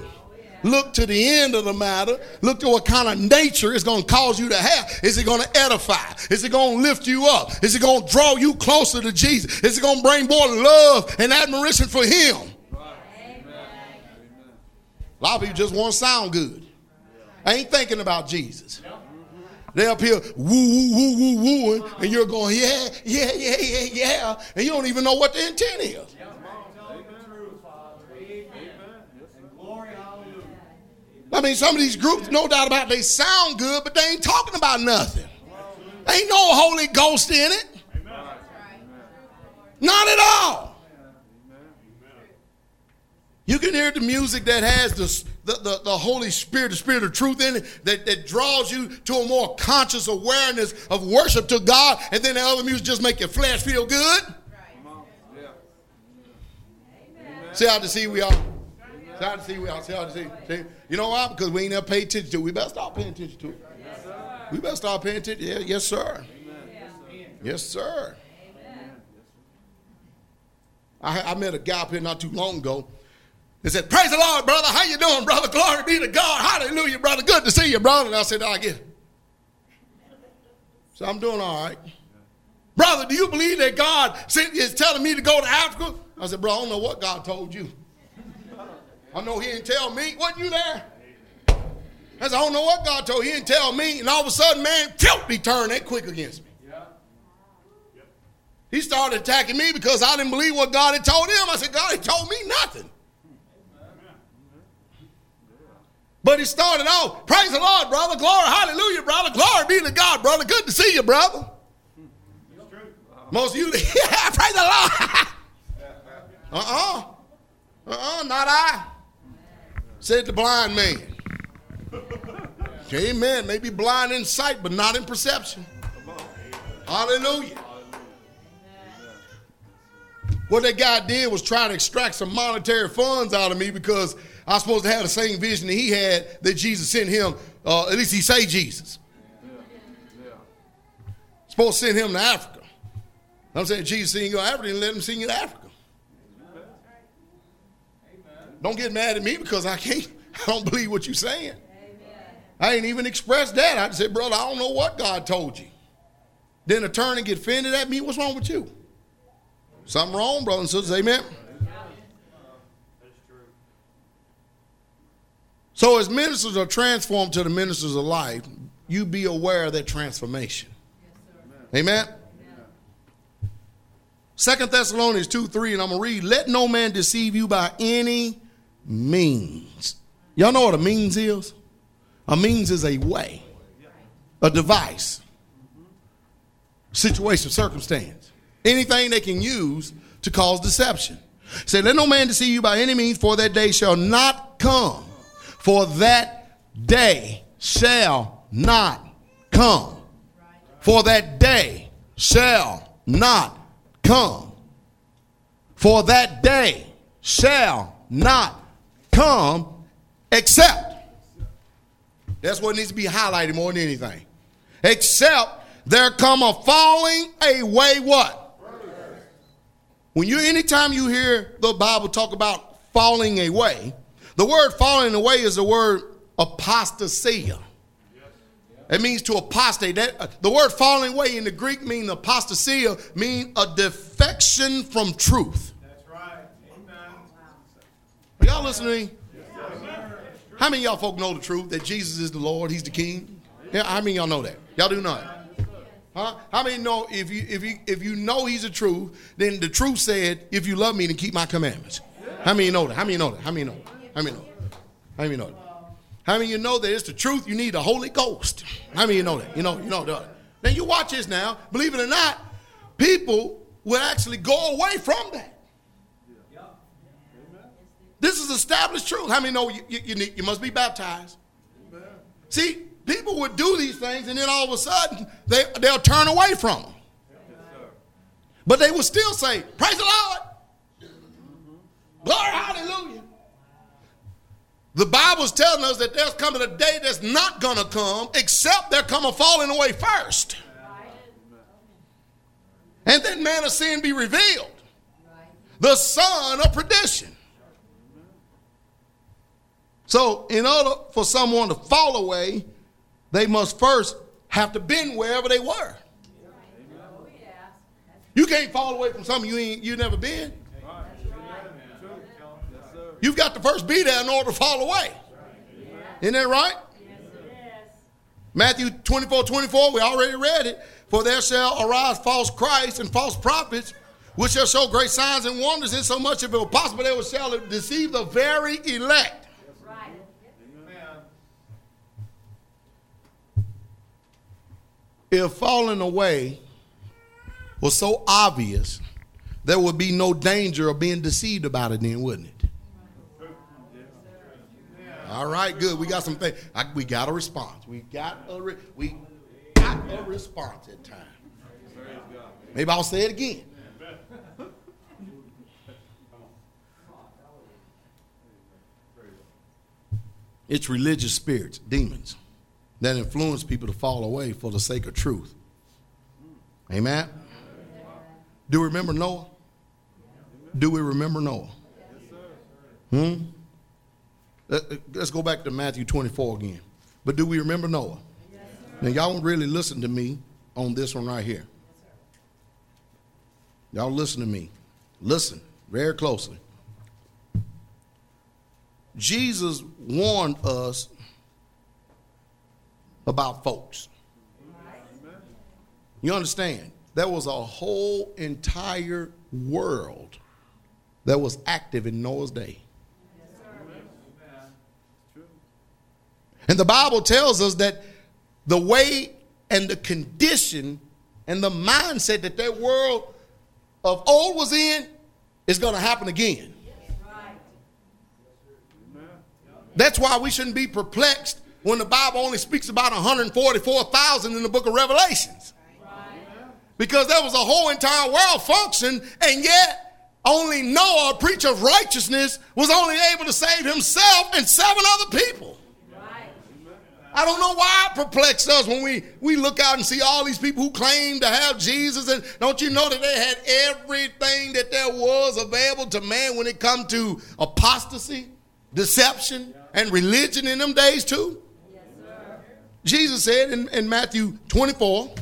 Look to the end of the matter. Look to what kind of nature it's going to cause you to have. Is it going to edify? Is it going to lift you up? Is it going to draw you closer to Jesus? Is it going to bring more love and admiration for Him? A lot of people just want to sound good. I ain't thinking about Jesus. They up here woo woo woo woo wooing, and you're going yeah yeah yeah yeah yeah, and you don't even know what the intent is. I mean, some of these groups, no doubt about, it, they sound good, but they ain't talking about nothing. Ain't no Holy Ghost in it. Not at all. You can hear the music that has the, the, the, the, Holy Spirit, the Spirit of truth in it, that, that draws you to a more conscious awareness of worship to God, and then the other music just make your flesh feel good. Right. See how to see we are. How to see we. See see. see? You know why? Because we ain't never paid attention to it. We better start paying attention to it. Yes, we better start paying attention. Yeah, yes, sir. Amen. Yes, sir. I, I met a guy up here not too long ago. He said, Praise the Lord, brother. How you doing, brother? Glory be to God. Hallelujah, brother. Good to see you, brother. And I said, I get. So I'm doing all right. Brother, do you believe that God is telling me to go to Africa? I said, bro, I don't know what God told you. I know he didn't tell me. Wasn't you there? I said, I don't know what God told. He didn't tell me. And all of a sudden, man, tilt, he turned that quick against me. Yeah. He started attacking me because I didn't believe what God had told him. I said, God, he told me nothing. But he started off, praise the Lord, brother. Glory, hallelujah, brother. Glory be to God, brother. Good to see you, brother. Most of you, yeah, praise the Lord. uh-uh. Uh-uh, not I said the blind man. Amen. Maybe blind in sight, but not in perception. Hallelujah. What that guy did was try to extract some monetary funds out of me because I was supposed to have the same vision that he had that Jesus sent him. Uh, at least he say Jesus. Supposed to send him to Africa. I'm saying Jesus sent you to Africa and let him send you to Africa. Don't get mad at me because I can't, I don't believe what you're saying. Amen. I ain't even expressed that. I just said, brother, I don't know what God told you. Then a turn and get offended at me. What's wrong with you? Something wrong, brother and sisters. Amen. So as ministers are transformed to the ministers of life, you be aware of that transformation. Yes, Amen. Second Thessalonians 2 3, and I'm going to read, Let no man deceive you by any means. Y'all know what a means is? A means is a way, a device, situation, circumstance, anything they can use to cause deception. Say, let no man deceive you by any means, for that day shall not come. For that day shall not come. For that day shall not come. For that day shall not come except. That's what needs to be highlighted more than anything. Except there come a falling away what? When you anytime you hear the Bible talk about falling away, the word falling away is the word apostasia. It means to apostate. That, uh, the word falling away in the Greek means apostasia, mean a defection from truth. Are y'all listening? How many y'all folk know the truth that Jesus is the Lord, He's the King? Yeah, how many y'all know that? Y'all do not. Huh? How many know if you if you if you know He's the truth, then the truth said, if you love me, then keep my commandments. How many know that? How many know that? How many know? How many know? That? How many know that? How many you know that it's the truth? You need the Holy Ghost. How many you know that? You know, you know that. Now you watch this now. Believe it or not, people will actually go away from that. This is established truth. How many know you, you, you, need, you must be baptized? See, people would do these things and then all of a sudden they, they'll turn away from them. But they will still say, Praise the Lord. Glory, hallelujah. The Bible's telling us that there's coming a day that's not going to come except there come a falling away first. And then man of sin be revealed. The son of perdition. So, in order for someone to fall away, they must first have to been wherever they were. You can't fall away from something you ain't you never been. You've got to first be there in order to fall away. Isn't that right? Matthew 24, 24, we already read it. For there shall arise false Christs and false prophets, which shall show great signs and wonders, in so much if it were possible, they will shall deceive the very elect. If falling away was so obvious, there would be no danger of being deceived about it then, wouldn't it? All right, good. We got some things. we got a response. We got a re- we got a response at time. Maybe I'll say it again. It's religious spirits, demons that influence people to fall away for the sake of truth. Amen? Do we remember Noah? Do we remember Noah? Hmm? Let's go back to Matthew 24 again. But do we remember Noah? Now, y'all don't really listen to me on this one right here. Y'all listen to me. Listen very closely. Jesus warned us about folks. You understand? There was a whole entire world that was active in Noah's day. And the Bible tells us that the way and the condition and the mindset that that world of old was in is going to happen again. That's why we shouldn't be perplexed when the Bible only speaks about 144,000 in the book of Revelations. Because there was a whole entire world function, and yet only Noah, a preacher of righteousness, was only able to save himself and seven other people. I don't know why it perplexes us when we, we look out and see all these people who claim to have Jesus. And don't you know that they had everything that there was available to man when it come to apostasy, deception, and religion in them days too? Jesus said in, in Matthew 24,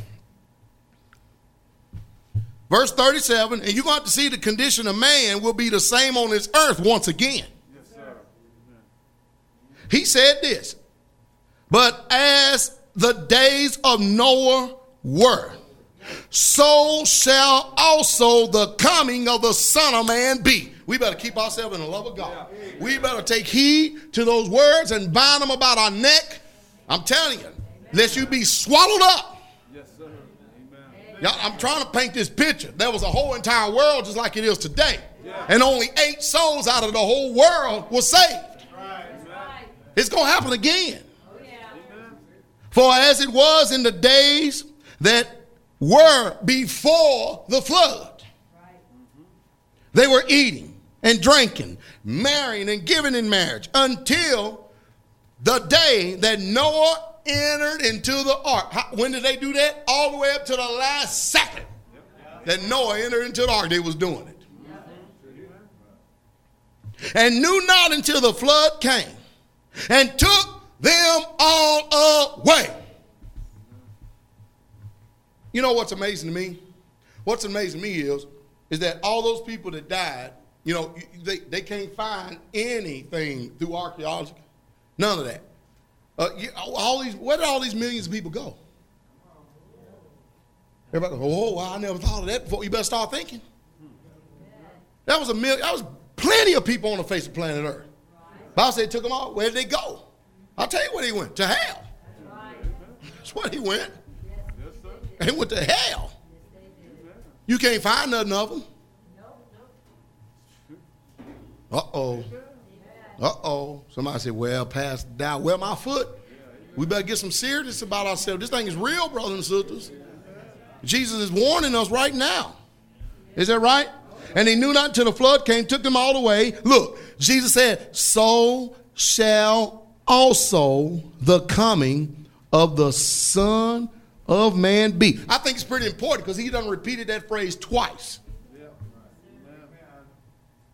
verse 37, and you're going to, to see the condition of man will be the same on this earth once again. Yes, he said this, but as the days of Noah were, so shall also the coming of the Son of Man be. We better keep ourselves in the love of God. We better take heed to those words and bind them about our neck I'm telling you, lest you be swallowed up. Yes, sir. Amen. Y'all, I'm trying to paint this picture. There was a whole entire world just like it is today. Yeah. And only eight souls out of the whole world were saved. Right. It's going to happen again. Oh, yeah. For as it was in the days that were before the flood, right. they were eating and drinking, marrying and giving in marriage until the day that Noah entered into the ark. How, when did they do that? All the way up to the last second that Noah entered into the ark, they was doing it. And knew not until the flood came and took them all away. You know what's amazing to me? What's amazing to me is, is that all those people that died, you know, they, they can't find anything through archaeology. None of that. Uh, you, all these, where did all these millions of people go? Everybody, oh, I never thought of that before. You better start thinking. That was a million. That was plenty of people on the face of planet Earth. Bible said took them all. Where did they go? I'll tell you where he went. To hell. That's where he went. He went to hell. You can't find nothing of them. No, no. Uh oh. Uh oh. Somebody said, well, pass down. Where my foot? We better get some serious about ourselves. This thing is real, brothers and sisters. Jesus is warning us right now. Is that right? And he knew not until the flood came, took them all away. Look, Jesus said, So shall also the coming of the Son of Man be. I think it's pretty important because he done repeated that phrase twice.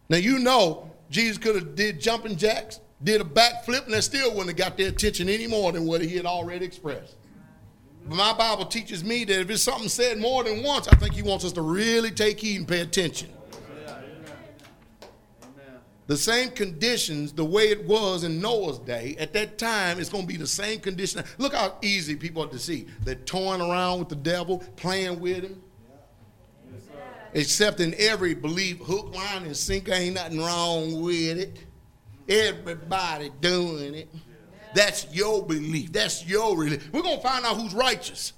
Now you know Jesus could have did jumping jacks, did a backflip, and that still wouldn't have got their attention any more than what he had already expressed. But my Bible teaches me that if it's something said more than once, I think he wants us to really take heed and pay attention. The same conditions, the way it was in Noah's day, at that time, it's going to be the same condition. Look how easy people are to see. They're toying around with the devil, playing with him. Except in every belief, hook, line, and sinker, ain't nothing wrong with it. Everybody doing it. That's your belief. That's your religion. We're going to find out who's righteous.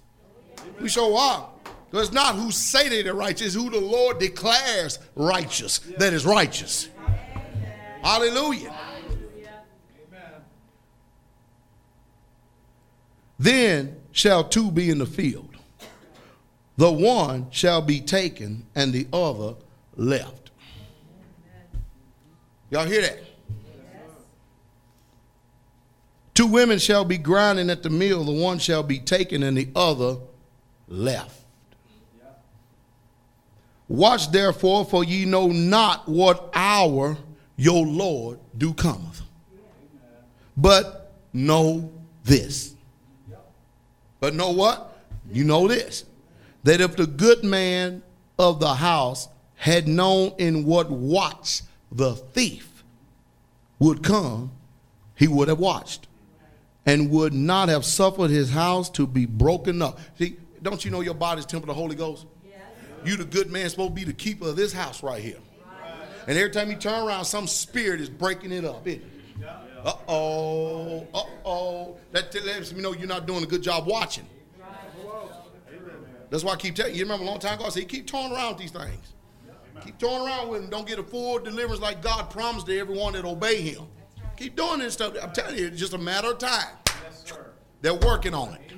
We sure are. It's not who say they're righteous, who the Lord declares righteous, that is righteous. Hallelujah. Amen. Then shall two be in the field. The one shall be taken and the other left. Y'all hear that? Two women shall be grinding at the mill, the one shall be taken and the other left. Watch therefore, for ye know not what hour your Lord do cometh. But know this. But know what? You know this. That if the good man of the house had known in what watch the thief would come, he would have watched and would not have suffered his house to be broken up. See, don't you know your body's temple of the Holy Ghost? Yes. You the good man supposed to be the keeper of this house right here. And every time you turn around, some spirit is breaking it up. Uh oh, uh oh. That lets me know you're not doing a good job watching. That's why I keep telling you. You remember a long time ago, I said, keep toying around with these things. Keep toying around with them. Don't get a full deliverance like God promised to everyone that obey Him. Keep doing this stuff. I'm telling you, it's just a matter of time. They're working on it.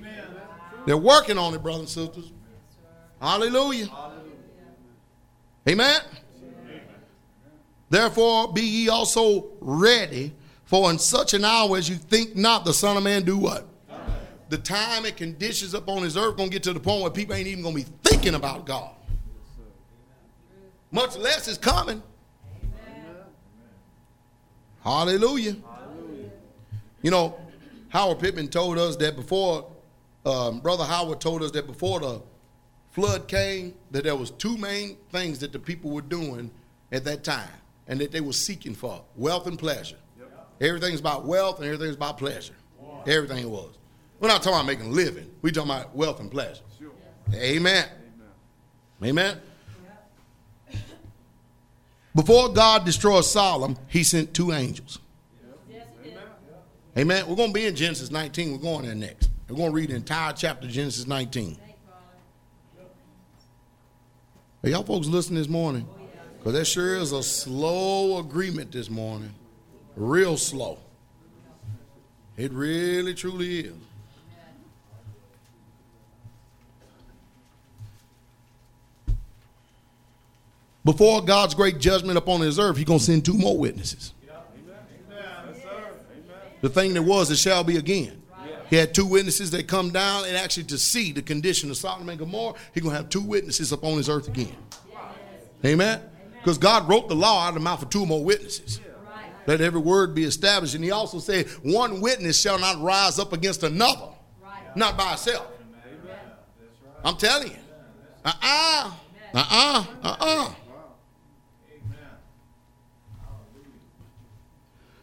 They're working on it, brothers and sisters. Hallelujah. Amen. Therefore, be ye also ready, for in such an hour as you think not, the Son of Man do what? The time and conditions up on this earth gonna get to the point where people ain't even gonna be thinking about God. Much less is coming. Hallelujah. Hallelujah. You know, Howard Pittman told us that before, um, Brother Howard told us that before the flood came, that there was two main things that the people were doing at that time and that they were seeking for wealth and pleasure. Yep. Everything's about wealth and everything's about pleasure. Wow. Everything was. We're not talking about making a living. We're talking about wealth and pleasure. Sure. Amen. Amen. Amen. Before God destroyed Sodom, he sent two angels. Yes, Amen. Amen. We're going to be in Genesis 19. We're going there next. We're going to read the entire chapter Genesis 19. Are y'all folks listening this morning? Because that sure is a slow agreement this morning. Real slow. It really, truly is. Before God's great judgment upon his earth, he's going to send two more witnesses. The thing that was, it shall be again. He had two witnesses that come down and actually to see the condition of Sodom and Gomorrah. He's going to have two witnesses upon his earth again. Amen. Because God wrote the law out of the mouth of two more witnesses. Let every word be established. And he also said, one witness shall not rise up against another, not by itself. I'm telling you. Uh-uh. Uh-uh. Uh-uh.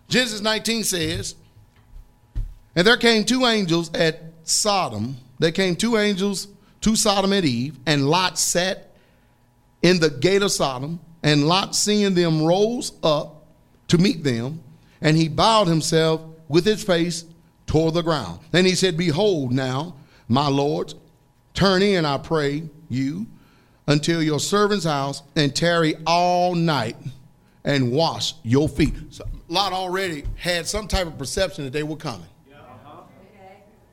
Genesis 19 says, And there came two angels at Sodom. There came two angels to Sodom and Eve, and Lot sat in the gate of Sodom. And Lot, seeing them, rose up to meet them, and he bowed himself with his face toward the ground. And he said, Behold, now, my lords, turn in, I pray you, until your servant's house, and tarry all night and wash your feet. So Lot already had some type of perception that they were coming.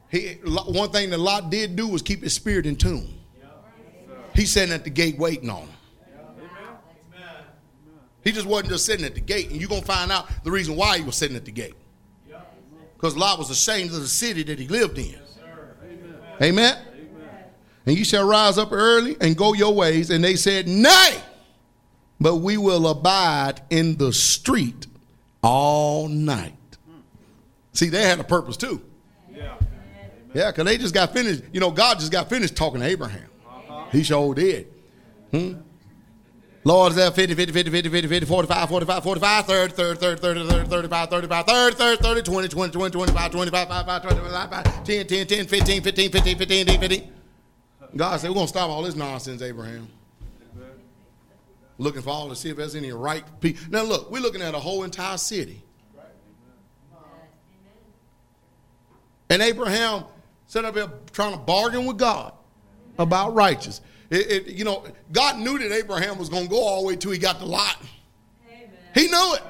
He, one thing that Lot did do was keep his spirit in tune. He's sitting at the gate waiting on him. He just wasn't just sitting at the gate, and you're gonna find out the reason why he was sitting at the gate. Because Lot was ashamed of the city that he lived in. Amen. And you shall rise up early and go your ways. And they said, Nay, but we will abide in the street all night. See, they had a purpose too. Yeah. Yeah, because they just got finished. You know, God just got finished talking to Abraham. He sure did. Hmm? Lord is there 50, 50, 50, 50, 50, 50, 45, 45, 45, 30, 30, 30, 30, 30, 35, 35, 30, 30, 30, 20, 20, 20, 25, 25, 25, 25, 10, 10, 10, 15, 15, 15, 15, 15. God said, we're going to stop all this nonsense, Abraham. Looking for all to see if there's any right people. Now, look, we're looking at a whole entire city. And Abraham set up here trying to bargain with God about righteous. It, it, you know, God knew that Abraham was going to go all the way till he got the Lot. Amen. He knew it.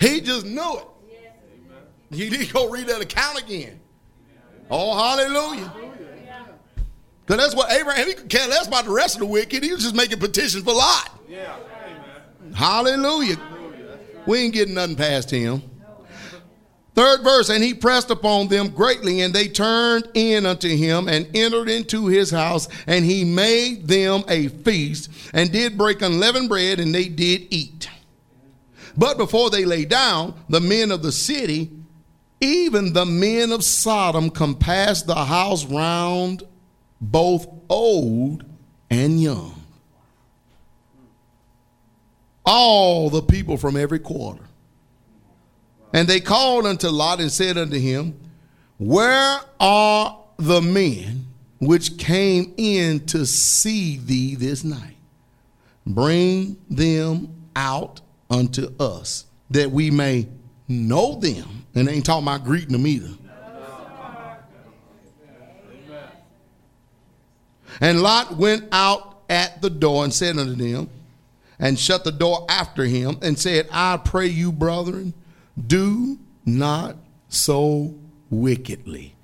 He just knew it. You need to go read that account again. Oh, hallelujah. Because that's what Abraham, he could care less about the rest of the wicked. He was just making petitions for Lot. Yeah. amen. Hallelujah. We ain't getting nothing past him. Third verse, and he pressed upon them greatly, and they turned in unto him and entered into his house, and he made them a feast, and did break unleavened bread, and they did eat. But before they lay down, the men of the city, even the men of Sodom, compassed the house round both old and young. All the people from every quarter. And they called unto Lot and said unto him, Where are the men which came in to see thee this night? Bring them out unto us, that we may know them. And they ain't talking about greeting them either. And Lot went out at the door and said unto them, and shut the door after him, and said, I pray you, brethren, do not so wickedly.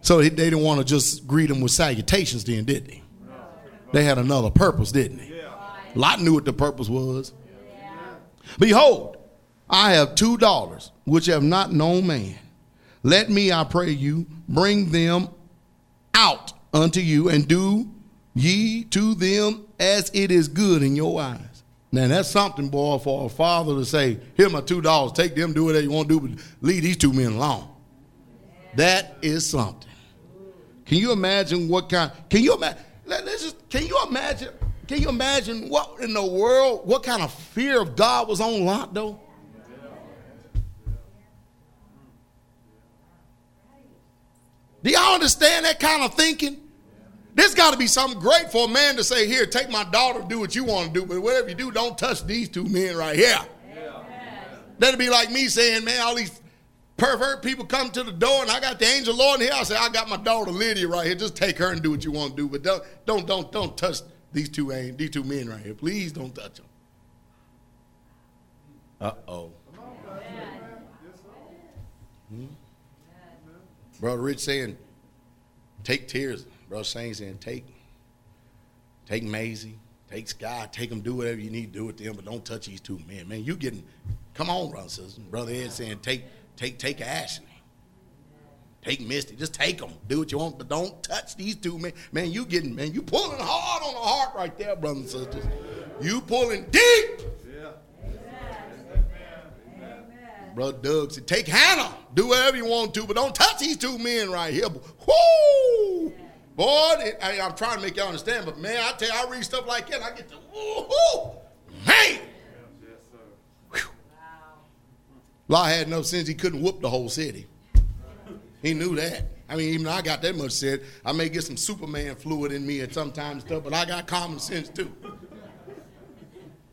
So they didn't want to just greet him with salutations, then, did they? They had another purpose, didn't they? Lot knew what the purpose was. Behold, I have two daughters which have not known man. Let me, I pray you, bring them out unto you, and do ye to them as it is good in your eyes. Now that's something, boy, for a father to say, "Here my two dollars. Take them, do whatever you want to do, but leave these two men alone." That is something. Can you imagine what kind? Can you imagine? Let, us just. Can you imagine? Can you imagine what in the world? What kind of fear of God was on Lot though? Do y'all understand that kind of thinking? There's got to be something great for a man to say, Here, take my daughter, do what you want to do, but whatever you do, don't touch these two men right here. Yeah. That'd be like me saying, Man, all these pervert people come to the door and I got the angel Lord in here. I say, I got my daughter Lydia right here. Just take her and do what you want to do, but don't don't don't, don't touch these two these two men right here. Please don't touch them. Uh oh. Hmm? Brother Rich saying, take tears. Brother Shane saying, take, take Maisie, take Sky, take them, do whatever you need to do with them, but don't touch these two men. Man, you getting, come on, brother and sister. Brother Ed saying, take, take, take Ashley. Take Misty. Just take them. Do what you want, but don't touch these two men. Man, you getting, man, you pulling hard on the heart right there, brothers and sisters. You pulling deep. Brother Doug said, take Hannah. Do whatever you want to, but don't touch these two men right here. Whoo! Boy, it, I, am trying to make y'all understand, but man, I tell you, I read stuff like that, I get to, ooh, man. Yes, Wow. Lot had no sense. He couldn't whoop the whole city. He knew that. I mean, even I got that much said. I may get some Superman fluid in me at sometimes stuff, but I got common sense too.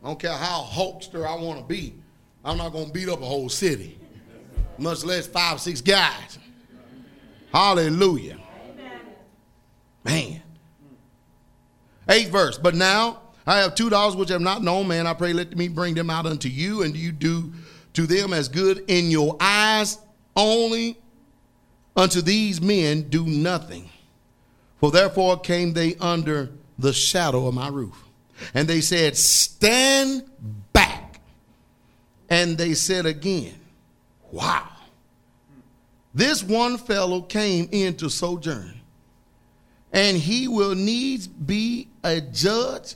I don't care how hulkster I want to be. I'm not going to beat up a whole city, much less five, six guys. Hallelujah. Man. Eighth verse. But now I have two daughters which have not known man. I pray let me bring them out unto you, and you do to them as good in your eyes only. Unto these men do nothing. For therefore came they under the shadow of my roof. And they said, Stand back. And they said again, Wow. This one fellow came in to sojourn, and he will needs be a judge.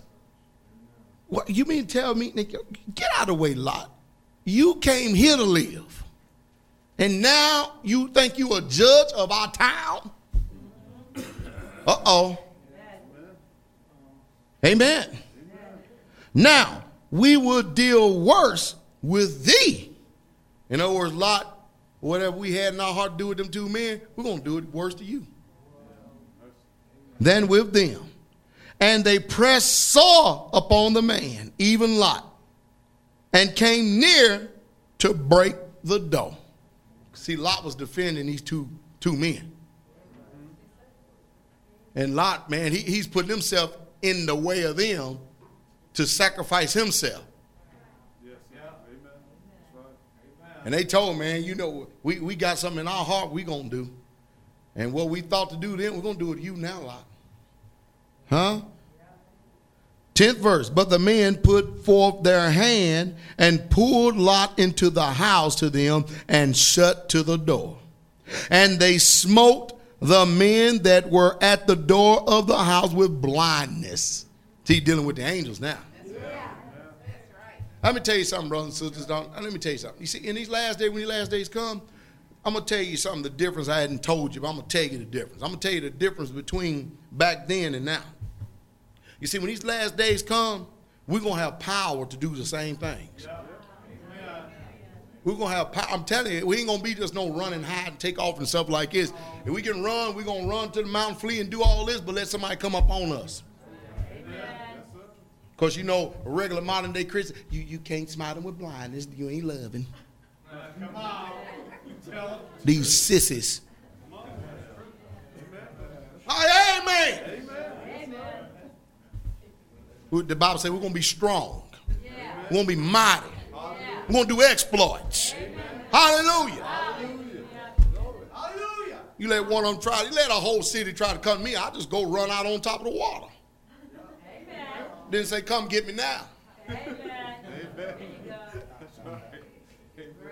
What you mean tell me, Nick, get out of the way, Lot. You came here to live. And now you think you a judge of our town? Uh-oh. Amen. Now, we will deal worse with thee. In other words, Lot, whatever we had in our heart to do with them two men, we're to do it worse to you than with them. And they pressed sore upon the man, even Lot and came near to break the door. See, Lot was defending these two, two men. And Lot, man, he, he's putting himself in the way of them to sacrifice himself. Yes, yeah. Amen. Right. And they told, man, you know, we, we got something in our heart we going to do. And what we thought to do then, we're going to do it to you now, Lot. Huh? Tenth verse. But the men put forth their hand and pulled Lot into the house to them and shut to the door. And they smote the men that were at the door of the house with blindness. See, dealing with the angels now. Let me tell you something, brothers and sisters. Don't, let me tell you something. You see, in these last days, when these last days come, I'm going to tell you something, the difference I hadn't told you, but I'm going to tell you the difference. I'm going to tell you the difference between back then and now. You see, when these last days come, we're going to have power to do the same things. We're to have power. I'm telling you, we ain't to be just no run and hide and take off and stuff like this. If we can run, we're to run to the mountain, flee, and do all this, but let somebody come up on us. Because you know, a regular modern day Christian, you, you can't smite them with blindness. You ain't loving. come on. These sissies. Oh, amen. amen. The Bible says we're going to be strong. Yeah. We're going to be mighty. Yeah. We're going to do exploits. Hallelujah. Hallelujah. Hallelujah. You let one of them try, you let a whole city try to come to me, I just go run out on top of the water. Amen. Didn't say, come get me now. Amen.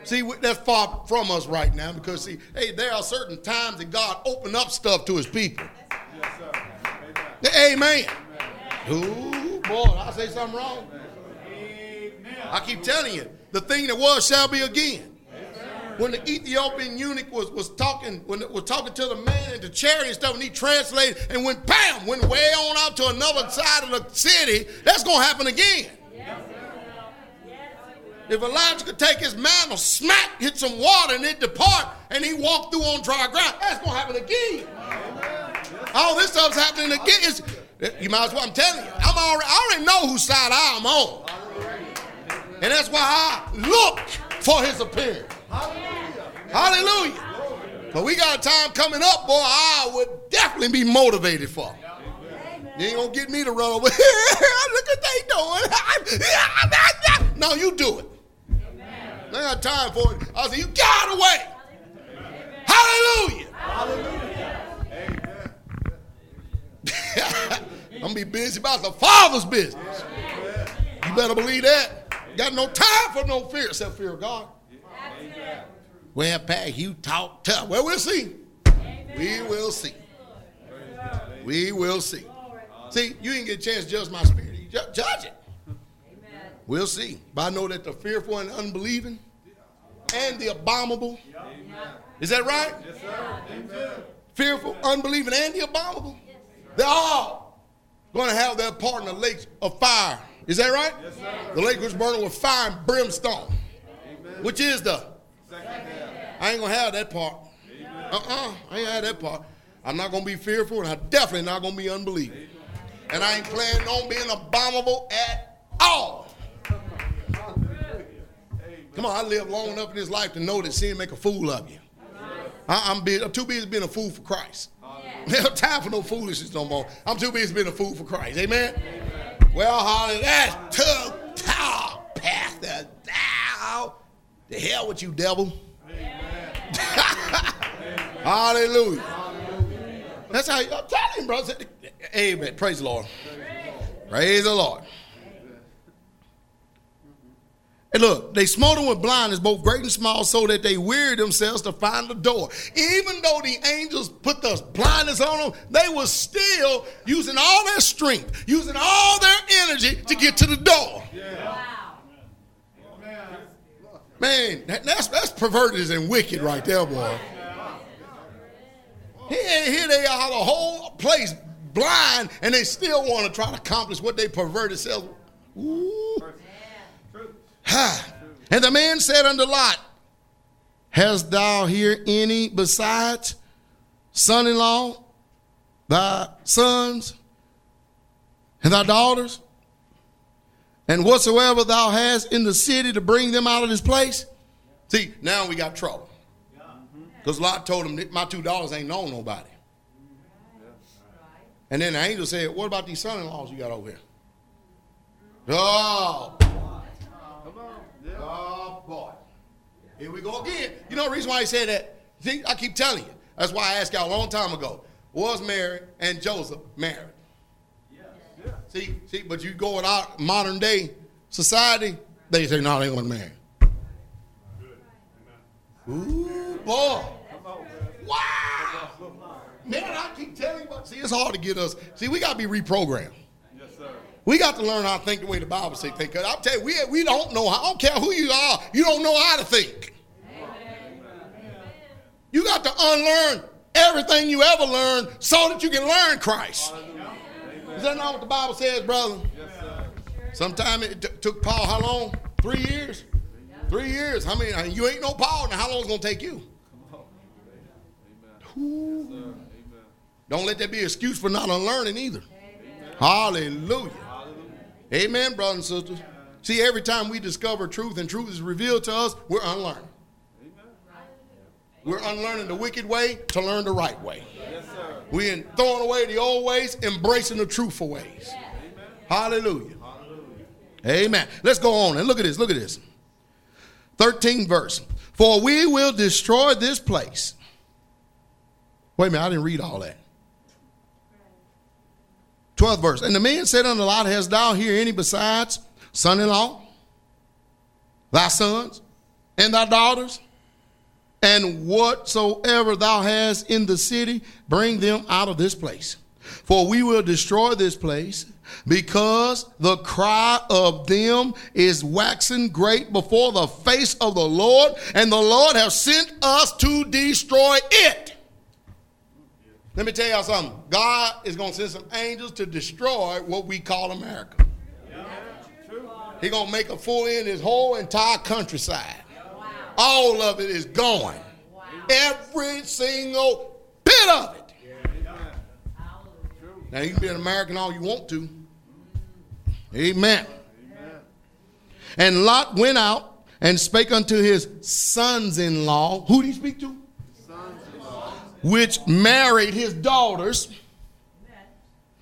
See, that's far from us right now because, see, hey, there are certain times that God open up stuff to his people. Yes, Amen. Amen. Boy, I say something wrong. I keep telling you, the thing that was shall be again. When the Ethiopian eunuch was, was talking, when it was talking to the man in the chariot and stuff, and he translated and went bam, went way on out to another side of the city, that's gonna happen again. If Elijah could take his mantle, smack, hit some water, and it depart, and he walked through on dry ground, that's gonna happen again. All this stuff's happening again. It's, you might as well. I'm telling you. I'm already. I already know whose side I'm on. And that's why I look for His appearance. Hallelujah. But we got a time coming up, boy. I would definitely be motivated for. You ain't gonna get me to run over. Look what they doing. no, you do it. I got time for it. I said, you got away. Hallelujah. Hallelujah. I'm gonna be busy about the Father's business. You better believe that. Got no time for no fear except fear of God. Well, Pat, you talk tough. Well, we'll see. We will see. We will see. See, you didn't get a chance to judge my spirit. You judge it. We'll see. But I know that the fearful and unbelieving and the abominable. Is that right? Yes, sir. Fearful, unbelieving, and the abominable They're all going to have their part in the lake of fire. Is that right? Yes, sir. The lake was burning with fire and brimstone, Amen. which is the. Second. I ain't going to have that part. Uh-uh. I ain't have that part. I'm not going to be fearful, and I'm definitely not going to be unbelieving. And I ain't planning on being abominable at all. Come on, I lived long enough in this life to know that sin make a fool of you. I, am I'm too busy being a fool for Christ. There's no time for no foolishness no more. I'm too busy being a fool for Christ. Amen. Well, holly, that's too tall, Pastor. Thou. The hell with you, devil. Hallelujah. Hallelujah. That's how you, I'm telling you, brother. Amen. Praise the Lord. Praise the Lord. And look, they smote them with blindness, both great and small, so that they wearied themselves to find the door. Even though the angels put the blindness on them, they were still using all their strength, using all their energy to get to the door. Wow! Man, that- that's that's perverted and wicked right there, boy. Here, here they are, the whole place blind, and they still want to try to accomplish what they perverted selves. Ooh. Ha. And the man said unto Lot, Hast thou here any besides son in law, thy sons, and thy daughters? And whatsoever thou hast in the city to bring them out of this place? See, now we got trouble. Because Lot told him, My two daughters ain't known nobody. And then the angel said, What about these son in laws you got over here? Mm-hmm. Oh, Oh boy. Here we go again. You know the reason why he said that? See, I keep telling you. That's why I asked y'all a long time ago. Was Mary and Joseph married? yeah See, see, but you go in our modern day society, they say, no, they gonna marry. Ooh, boy. Wow. Man, I keep telling you, see, it's hard to get us. See, we gotta be reprogrammed. We got to learn how to think the way the Bible says think. Cause I'll tell you, we, we don't know how, I don't care who you are, you don't know how to think. You got to unlearn everything you ever learned so that you can learn Christ. Is that not what the Bible says, brother? Yes, sir. Sometime it t- took Paul how long? Three years? Three years. How many? You ain't no Paul. Now how long is it going to take you? Don't let that be an excuse for not unlearning either. Hallelujah. Amen, brothers and sisters. See, every time we discover truth and truth is revealed to us, we're unlearning. We're unlearning the wicked way to learn the right way. Yes. We're in throwing away the old ways, embracing the truthful ways. Hallelujah. Amen. Let's go on and look at this. Look at this. 13 verse. For we will destroy this place. Wait a minute, I didn't read all that. 12th verse. And the man said unto Lot, Hast thou here any besides son in law, thy sons, and thy daughters? And whatsoever thou hast in the city, bring them out of this place. For we will destroy this place, because the cry of them is waxing great before the face of the Lord, and the Lord have sent us to destroy it. Let me tell y'all something. God is going to send some angels to destroy what we call America. He's going to make a fool in his whole entire countryside. All of it is going. Every single bit of it. Now, you can be an American all you want to. Amen. And Lot went out and spake unto his sons in law. Who did he speak to? Which married his daughters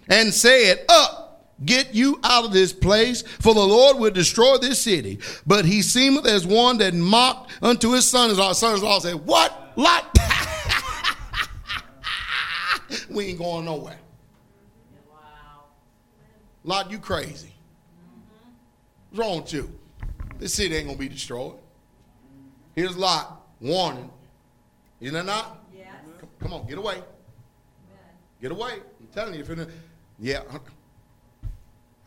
and said, Up, get you out of this place, for the Lord will destroy this city. But he seemeth as one that mocked unto his son in law. Son in law said, What? Lot? we ain't going nowhere. Lot, you crazy. What's wrong with you? This city ain't gonna be destroyed. Here's Lot warning. Isn't not? Come, on, get away. Get away. I'm telling you, if you're yeah. Uh,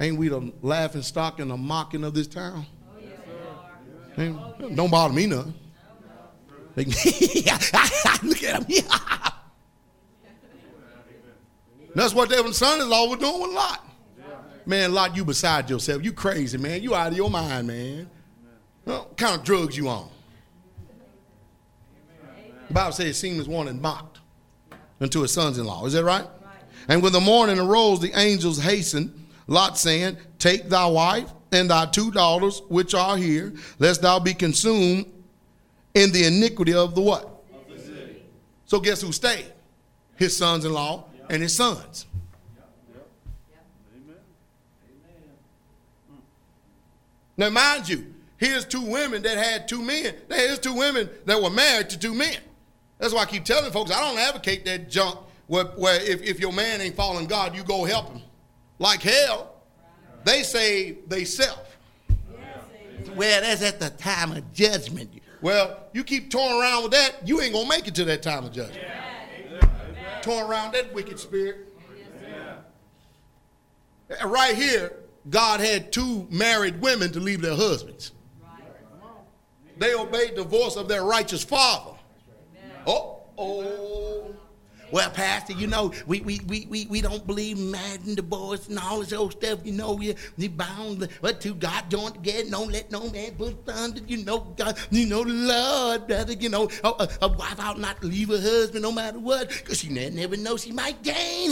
ain't we the laughing stock and the mocking of this town? Oh, we are. Ain't- Don't bother me none. They- Look at him. That's what their son-in-law was doing with Lot. Man, Lot, you beside yourself. You crazy, man. You out of your mind, man. What kind of drugs you on? The Bible says seemed as one and mocked unto his sons-in-law. Is that right? And when the morning arose, the angels hastened, Lot saying, Take thy wife and thy two daughters which are here, lest thou be consumed in the iniquity of the what? So guess who stayed? His sons-in-law and his sons. Now, mind you, here's two women that had two men. Here's two women that were married to two men. That's why I keep telling folks I don't advocate that junk where, where if, if your man ain't following God, you go help him. Like hell, they say they self. Well, that's at the time of judgment. Well, you keep toying around with that, you ain't gonna make it to that time of judgment. Toying around that wicked spirit. Right here, God had two married women to leave their husbands. They obeyed the voice of their righteous father. Oh, oh. Well, Pastor, you know, we, we, we, we, we don't believe in mad and divorce and all this old stuff. You know, we, we bound, but to God joined together. Don't let no man put under, you know, God, you know, the Lord, brother, you know, a, a, a wife ought not leave her husband no matter what, because she never, never know she might gain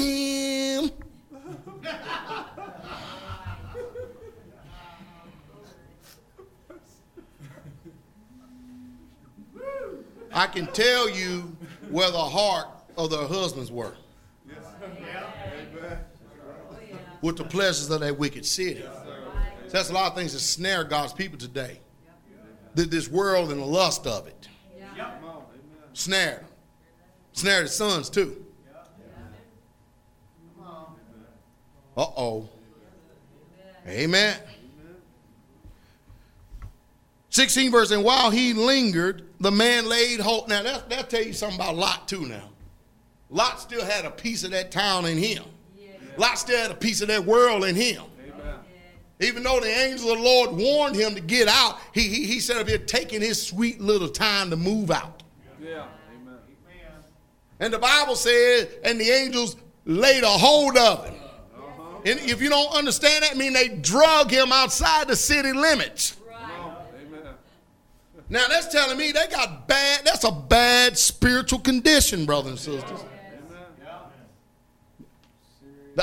him. I can tell you where the heart of their husbands were. With the pleasures of that wicked city. So that's a lot of things that snare God's people today. This world and the lust of it. Snare. Snare the sons too. Uh oh. Amen. 16 verse, and while he lingered, the man laid hold. Now, that, that'll tell you something about Lot, too, now. Lot still had a piece of that town in him. Yeah. Lot still had a piece of that world in him. Amen. Even though the angel of the Lord warned him to get out, he, he, he said, if you're taking his sweet little time to move out. Yeah. Amen. And the Bible says, and the angels laid a hold of him. Uh-huh. And if you don't understand that, I mean they drug him outside the city limits. Now that's telling me they got bad, that's a bad spiritual condition, brothers and sisters.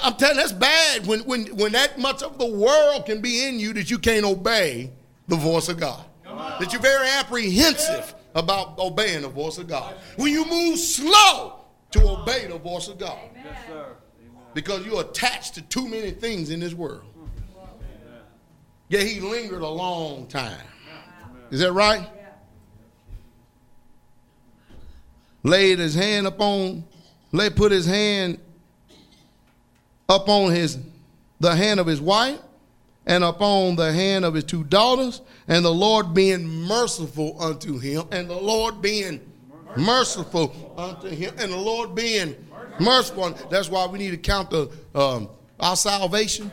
I'm telling you, that's bad when, when, when that much of the world can be in you that you can't obey the voice of God. That you're very apprehensive about obeying the voice of God. When you move slow to obey the voice of God. Because you're attached to too many things in this world. Yeah, he lingered a long time. Is that right? Laid his hand upon, lay put his hand upon his the hand of his wife and upon the hand of his two daughters, and the Lord being merciful unto him, and the Lord being merciful unto him, and the Lord being merciful. That's why we need to count the um, our salvation.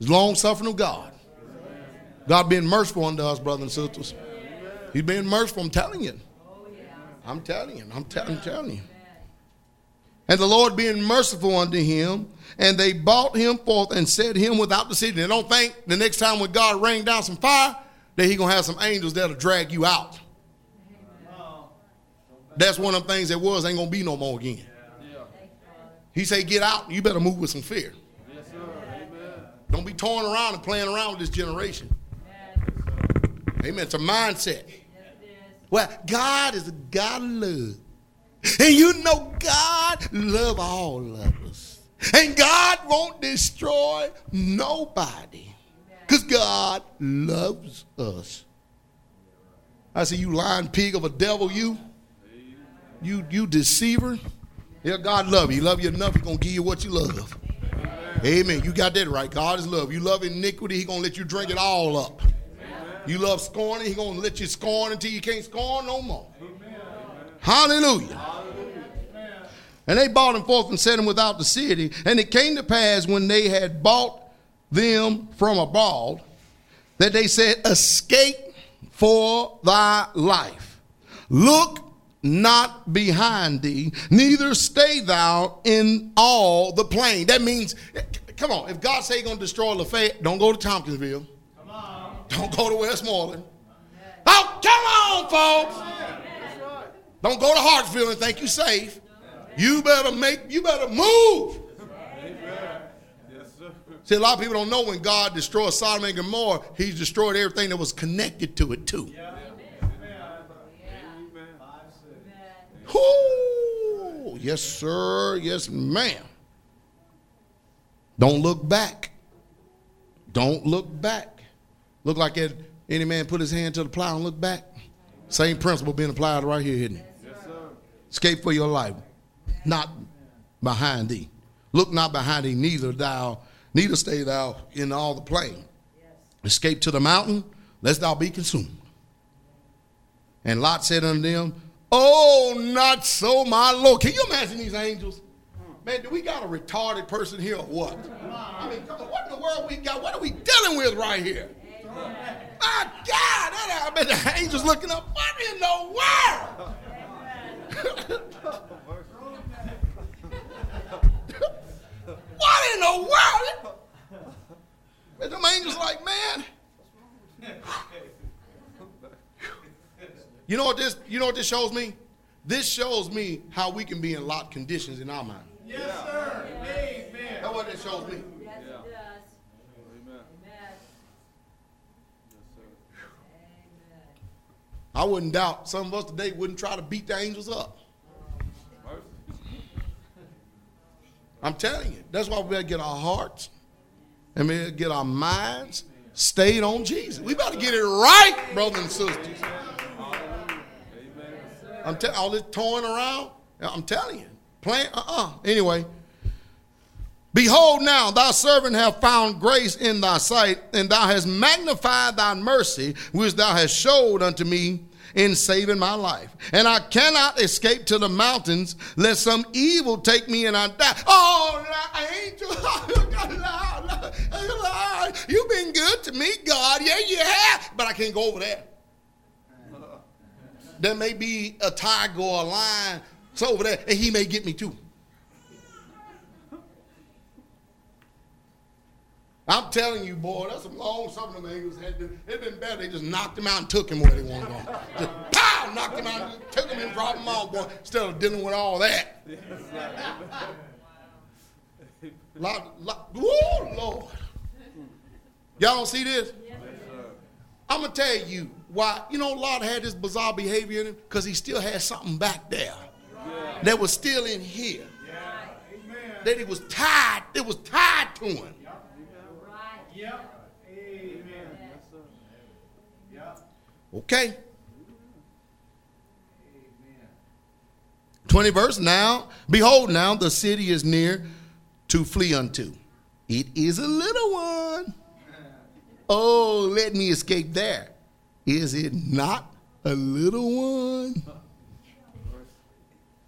It's long suffering of God. God being merciful unto us, brothers and sisters. He's being merciful, I'm telling you. I'm telling you, I'm, t- I'm telling you. And the Lord being merciful unto him, and they brought him forth and set him without the city. Don't think the next time when God rained down some fire, that he gonna have some angels that'll drag you out. That's one of the things that was ain't gonna be no more again. He say, get out, you better move with some fear. Don't be toying around and playing around with this generation. Amen. It's a mindset. Well, God is a God of love. And you know God love all of us. And God won't destroy nobody. Because God loves us. I say, you lying pig of a devil, you. You you deceiver. Yeah, God love you. He love you enough, He's gonna give you what you love. Amen. You got that right. God is love. You love iniquity, He gonna let you drink it all up. You love scorning, He gonna let you scorn until you can't scorn no more. Hallelujah. Hallelujah. And they bought him forth and set him without the city. And it came to pass when they had bought them from abroad that they said, Escape for thy life. Look not behind thee, neither stay thou in all the plain. That means, come on, if God say he's going to destroy Lafayette, don't go to Tompkinsville. Don't go to Westmoreland. Oh, come on, folks. Don't go to Hartsville and think you're safe. You better make, you better move. See, a lot of people don't know when God destroyed Sodom and Gomorrah, He's destroyed everything that was connected to it too. Whoo! Yes, sir. Yes, ma'am. Don't look back. Don't look back. Look like that any man put his hand to the plow and look back. Same principle being applied right here, isn't it? Yes, sir. Escape for your life, not behind thee. Look not behind thee, neither thou, neither stay thou in all the plain. Escape to the mountain, lest thou be consumed. And Lot said unto them, Oh, not so, my Lord. Can you imagine these angels? Hmm. Man, do we got a retarded person here or what? I mean, on, what in the world we got? What are we dealing with right here? My God, that, I bet the angels looking up. What in the world? what in the world? And them angels like, man. You know what this? You know what this shows me? This shows me how we can be in locked conditions in our mind. Yes, sir. Amen. That's what it shows me. Yes, it does. Amen. Amen. Yes, sir. Amen. I wouldn't doubt some of us today wouldn't try to beat the angels up. I'm telling you. That's why we better get our hearts and we better get our minds stayed on Jesus. We better get it right, brothers and sisters. I'm telling all this toying around. I'm telling you, playing. Uh-uh. Anyway, behold, now thy servant hath found grace in thy sight, and thou hast magnified thy mercy, which thou hast showed unto me in saving my life. And I cannot escape to the mountains, lest some evil take me and I die. Oh, angel, you've been good to me, God. Yeah, you have, but I can't go over there. There may be a tiger or a lion so over there, and he may get me too. I'm telling you, boy, that's some long some of them angels had to. It'd been better. They just knocked him out and took him where they wanted to go. Just pow, knocked him out, and took him and dropped him off, boy. Instead of dealing with all that. Lot, lot, woo, Lord. Y'all don't see this? I'm gonna tell you why. You know, Lot had this bizarre behavior in him because he still had something back there that was still in here. That he was tied. It was tied to him. Right. Yep. Amen. Yep. Okay. 20 verse now behold now the city is near to flee unto it is a little one oh let me escape there is it not a little one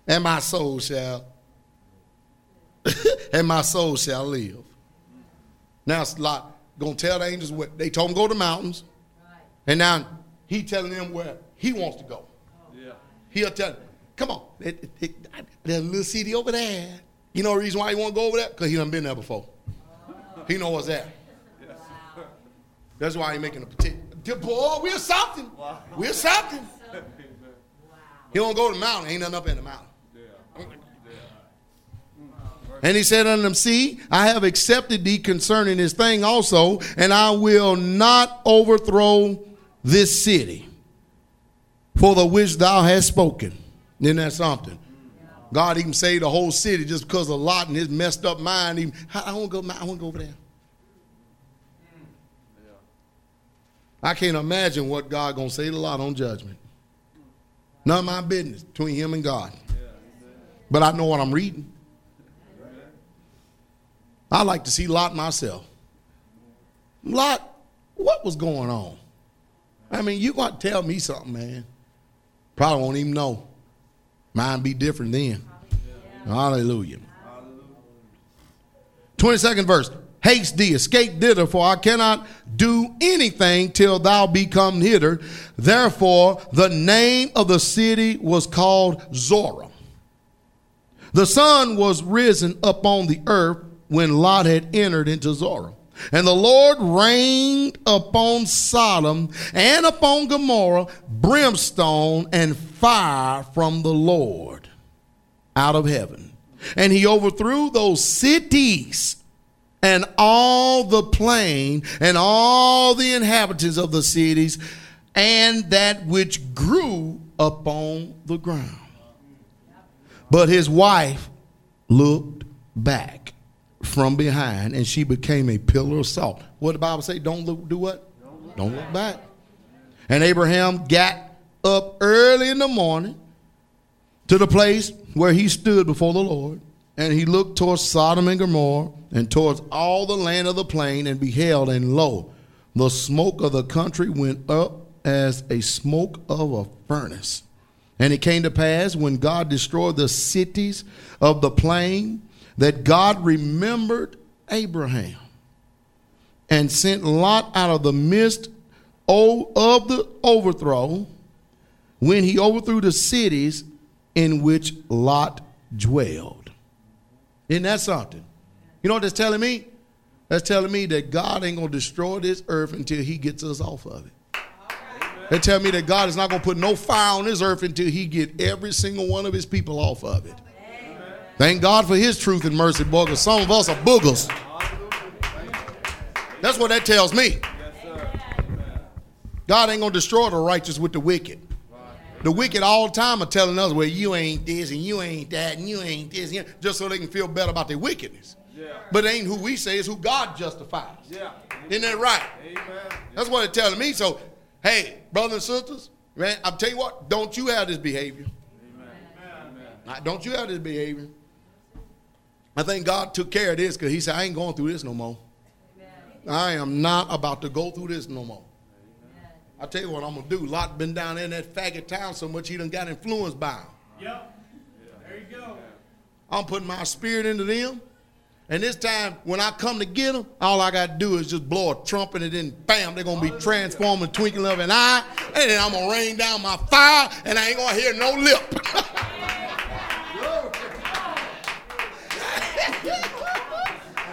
and my soul shall and my soul shall live now it's Lot gonna tell the angels what they told him go to the mountains and now he telling them where he wants to go. Yeah. He'll tell them, come on, there's a little city over there. You know the reason why he want to go over there? Because he done been there before. He know what's there. That's why he making a petition. Boy, we're something. We're something. He don't go to the mountain. Ain't nothing up in the mountain. And he said unto them, See, I have accepted thee concerning this thing also, and I will not overthrow this city for the which thou hast spoken. Isn't that something? God even saved the whole city just because of Lot and his messed up mind. Even, I won't go. I want to go over there. I can't imagine what God gonna say to Lot on judgment. None of my business between him and God. But I know what I'm reading. I like to see Lot myself. Lot, what was going on? I mean, you got to tell me something, man. Probably won't even know. Mine be different then. Hallelujah. 22nd verse. Haste thee, escape thither, for I cannot do anything till thou be come hither. Therefore, the name of the city was called Zoar. The sun was risen upon the earth when Lot had entered into Zoar. And the Lord rained upon Sodom and upon Gomorrah brimstone and fire from the Lord out of heaven. And he overthrew those cities and all the plain and all the inhabitants of the cities and that which grew upon the ground. But his wife looked back from behind and she became a pillar of salt. What the Bible say? Don't look, do what? Don't look back. And Abraham got up early in the morning to the place where he stood before the Lord, and he looked towards Sodom and Gomorrah and towards all the land of the plain and beheld, and lo, the smoke of the country went up as a smoke of a furnace. And it came to pass when God destroyed the cities of the plain that God remembered Abraham and sent Lot out of the midst of the overthrow when he overthrew the cities in which Lot dwelled. Isn't that something? You know what that's telling me? That's telling me that God ain't going to destroy this earth until he gets us off of it. They tell me that God is not going to put no fire on this earth until he get every single one of his people off of it. Thank God for his truth and mercy, boy, because some of us are boogers. That's what that tells me. God ain't going to destroy the righteous with the wicked. The wicked all the time are telling us, well, you ain't this and you ain't that and you ain't this, just so they can feel better about their wickedness. Yeah. But it ain't who we say, it's who God justifies. Yeah. Isn't that right? Amen. That's what it's telling me. So, hey, brothers and sisters, man, I'm telling you what, don't you have this behavior. Now, Don't you have this behavior. I think God took care of this because he said, I ain't going through this no more. I am not about to go through this no more. I tell you what I'm gonna do. Lot been down in that faggot town so much he done got influenced by him. Yep. There you go. I'm putting my spirit into them. And this time, when I come to get them, all I got to do is just blow a trumpet, and then bam, they're going to be transformed the twinkling of an eye. And then I'm going to rain down my fire, and I ain't going to hear no lip.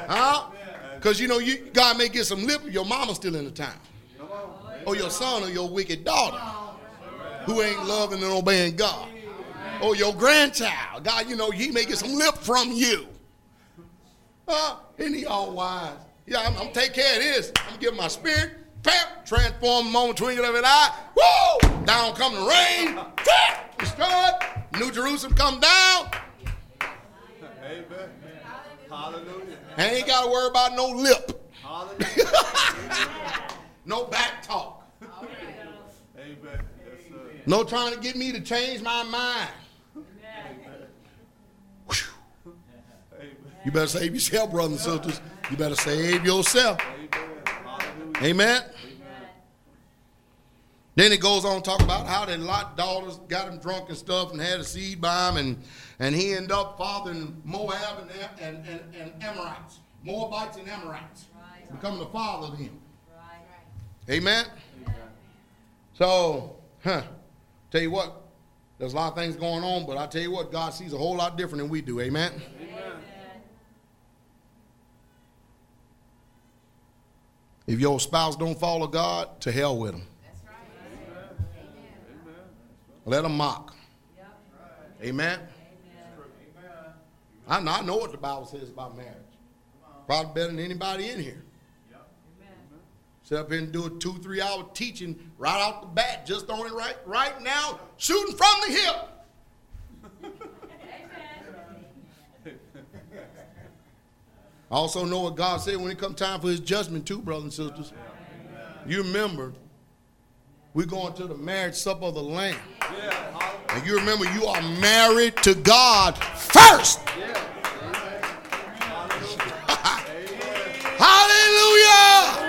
huh? Because, you know, you God may get some lip your mama's still in the town. Or your son or your wicked daughter who ain't loving and obeying God. Or your grandchild. God, you know, he may get some lip from you. Huh? Isn't he all wise? Yeah, I'm, I'm take care of this. I'm give my spirit, pap, transform moment, twinkle of an eye. Woo! Down come the rain. Destroyed. New Jerusalem come down. Amen. Hallelujah. And ain't gotta worry about no lip, Hallelujah. no back talk, Amen. Yes, no trying to get me to change my mind. You better save yourself, brothers and sisters. You better save yourself. Amen. Amen. Then it goes on to talk about how the Lot daughters got him drunk and stuff and had a seed by him, and, and he ended up fathering Moab and, and, and, and Amorites, Moabites and Amorites, becoming the father of them. Amen. So, huh, tell you what, there's a lot of things going on, but I tell you what, God sees a whole lot different than we do. Amen. If your spouse don't follow God, to hell with them. Let them mock. Amen. I know, I know what the Bible says about marriage. Probably better than anybody in here. Sit up here and do a two, three hour teaching right off the bat, just on it right, right now, shooting from the hip. I also know what God said when it comes time for his judgment too, brothers and sisters. You remember, we're going to the marriage supper of the Lamb. And you remember you are married to God first. Hallelujah.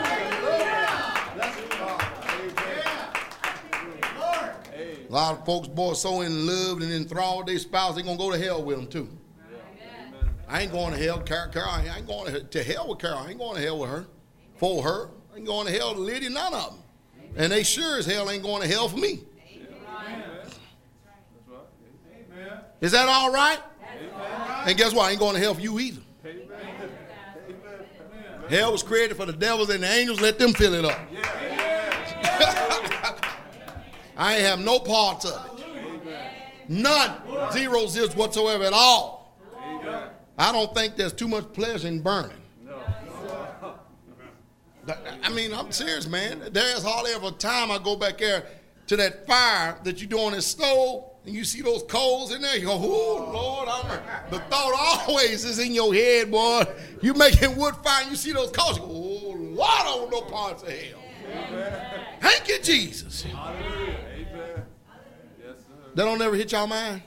A lot of folks, boy, so in love and enthralled their spouse, they're going to go to hell with them too. I ain't going to hell. Carol, Carol, I ain't going to, to hell with Carol. I ain't going to hell with her. For her. I ain't going to hell to Lydia, none of them. And they sure as hell ain't going to hell for me. That's right. Amen. Is that all right? And guess what? I ain't going to hell for you either. Hell was created for the devils and the angels. Let them fill it up. I ain't have no part of it. None. Zero whatsoever at all. I don't think there's too much pleasure in burning. I mean, I'm serious, man. There's hardly ever a time I go back there to that fire that you do on the stove and you see those coals in there. You go, oh, Lord, I'm the thought always is in your head, boy. You making wood fire and you see those coals. You go, oh, Lord, I want no parts of hell. Thank you, Jesus. Hallelujah. Amen. That don't ever hit y'all mind?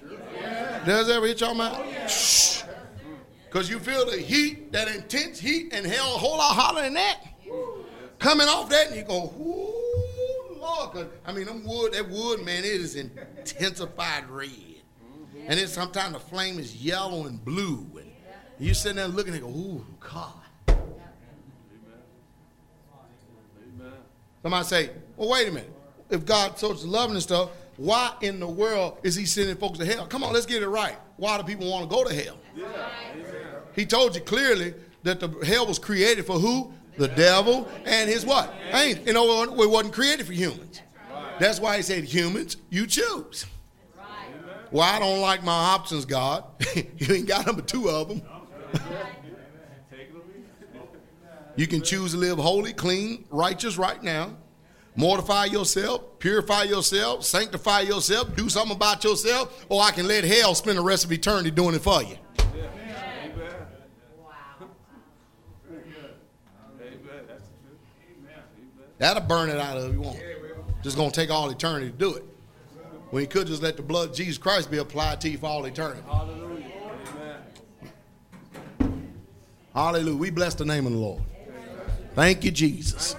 Does it ever hit y'all mind? Shh. Because you feel the heat, that intense heat, and hell a whole lot hotter than that. Coming off that, and you go, ooh, Lord. 'Cause, uh, I mean, them wood, that wood, man, it is intensified red. And then sometimes the flame is yellow and blue. And you sitting there looking and go, ooh, God. Amen. Somebody say, well, wait a minute. If God so loving and stuff, why in the world is he sending folks to hell? Come on, let's get it right. Why do people want to go to hell? He told you clearly that the hell was created for who? The devil and his what? Ain't you know it wasn't created for humans. That's why he said humans, you choose. Well, I don't like my options, God. you ain't got number two of them. You can choose to live holy, clean, righteous right now. Mortify yourself, purify yourself, sanctify yourself, do something about yourself, or I can let hell spend the rest of eternity doing it for you. Amen. Amen. That's the truth. Amen. That'll burn it out of you, won't? Just gonna take all eternity to do it. When you could just let the blood of Jesus Christ be applied to you for all eternity. Hallelujah. Amen. Hallelujah. We bless the name of the Lord. Thank you, Jesus.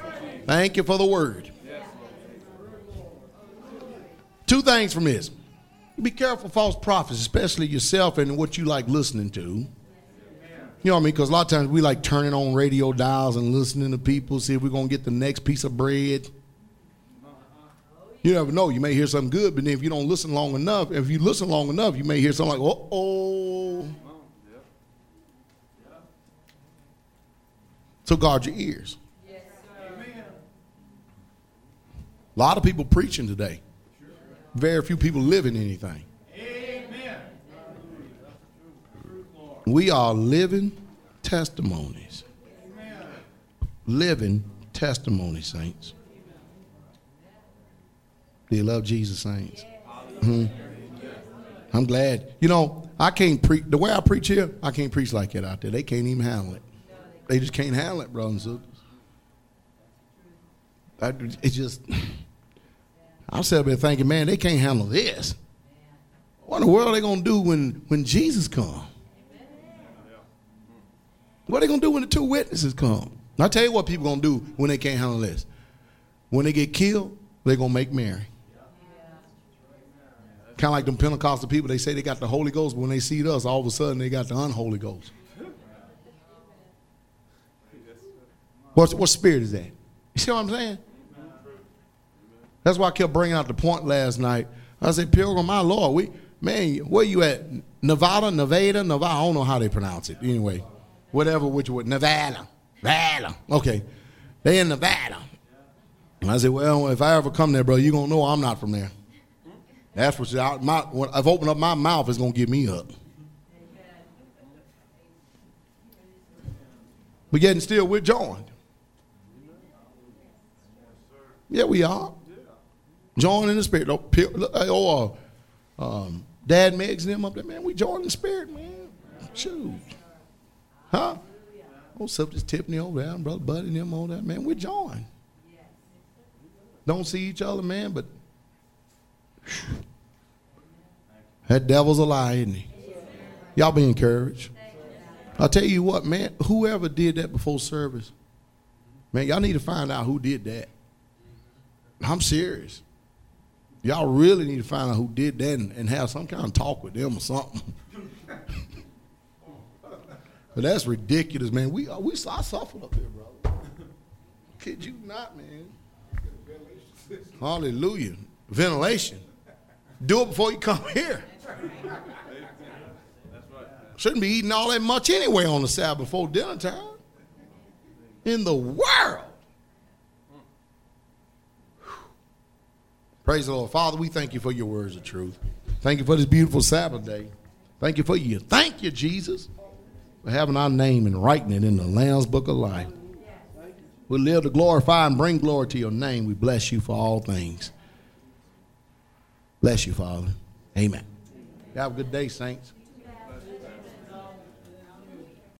Thank you for the word. Two things from this. Be careful false prophets, especially yourself and what you like listening to. You know what I mean? Because a lot of times we like turning on radio dials and listening to people, see if we're going to get the next piece of bread. You never know. You may hear something good, but then if you don't listen long enough, if you listen long enough, you may hear something like, uh oh. So guard your ears. A lot of people preaching today. Very few people living anything. We are living testimonies. Living testimonies, saints. Do you love Jesus, saints? Mhm. I'm glad. You know, I can't preach the way I preach here. I can't preach like that out there. They can't even handle it. They just can't handle it, brothers and sisters. I, it just, I'm sitting there thinking, man, they can't handle this. What in the world are they gonna do when when Jesus come? What are they gonna do when the two witnesses come? I tell you what people gonna do when they can't handle this. When they get killed, they gonna make merry. Kind of like them Pentecostal people. They say they got the Holy Ghost, but when they see us, all of a sudden they got the unholy Ghost. What what spirit is that? You see what I'm saying? That's why I kept bringing out the point last night. I said, Pilgrim, my Lord, we man, where you at? Nevada, Nevada, Nevada. I don't know how they pronounce it. Anyway, whatever, which way? Nevada, Nevada. Okay, they in Nevada. And I said, well, if I ever come there, bro, you're gonna know I'm not from there. That's what I, my, when I've opened up my mouth, it's gonna give me up. But yet and still, we're joined. Yeah, we are. Joined in the spirit. Oh, Or um, Dad Meggs and them up there, man. we joined in the spirit, man. Shoot. Huh? Oh, something's Tiffany over there, and Brother Buddy and them over there, man—we're join. Don't see each other, man, but that devil's a lie, isn't he? Y'all be encouraged. I'll tell you what, man, whoever did that before service, man, y'all need to find out who did that. I'm serious. Y'all really need to find out who did that and, and have some kind of talk with them or something. But that's ridiculous, man. We uh, we I suffered up here, brother. Kid you not, man. Hallelujah. Ventilation. Do it before you come here. Shouldn't be eating all that much anyway on the Sabbath before dinner time. In the world. Praise the Lord. Father, we thank you for your words of truth. Thank you for this beautiful Sabbath day. Thank you for you. Thank you, Jesus, having our name and writing it in the Lamb's Book of Life. We live to glorify and bring glory to your name. We bless you for all things. Bless you, Father. Amen. Have a good day, saints.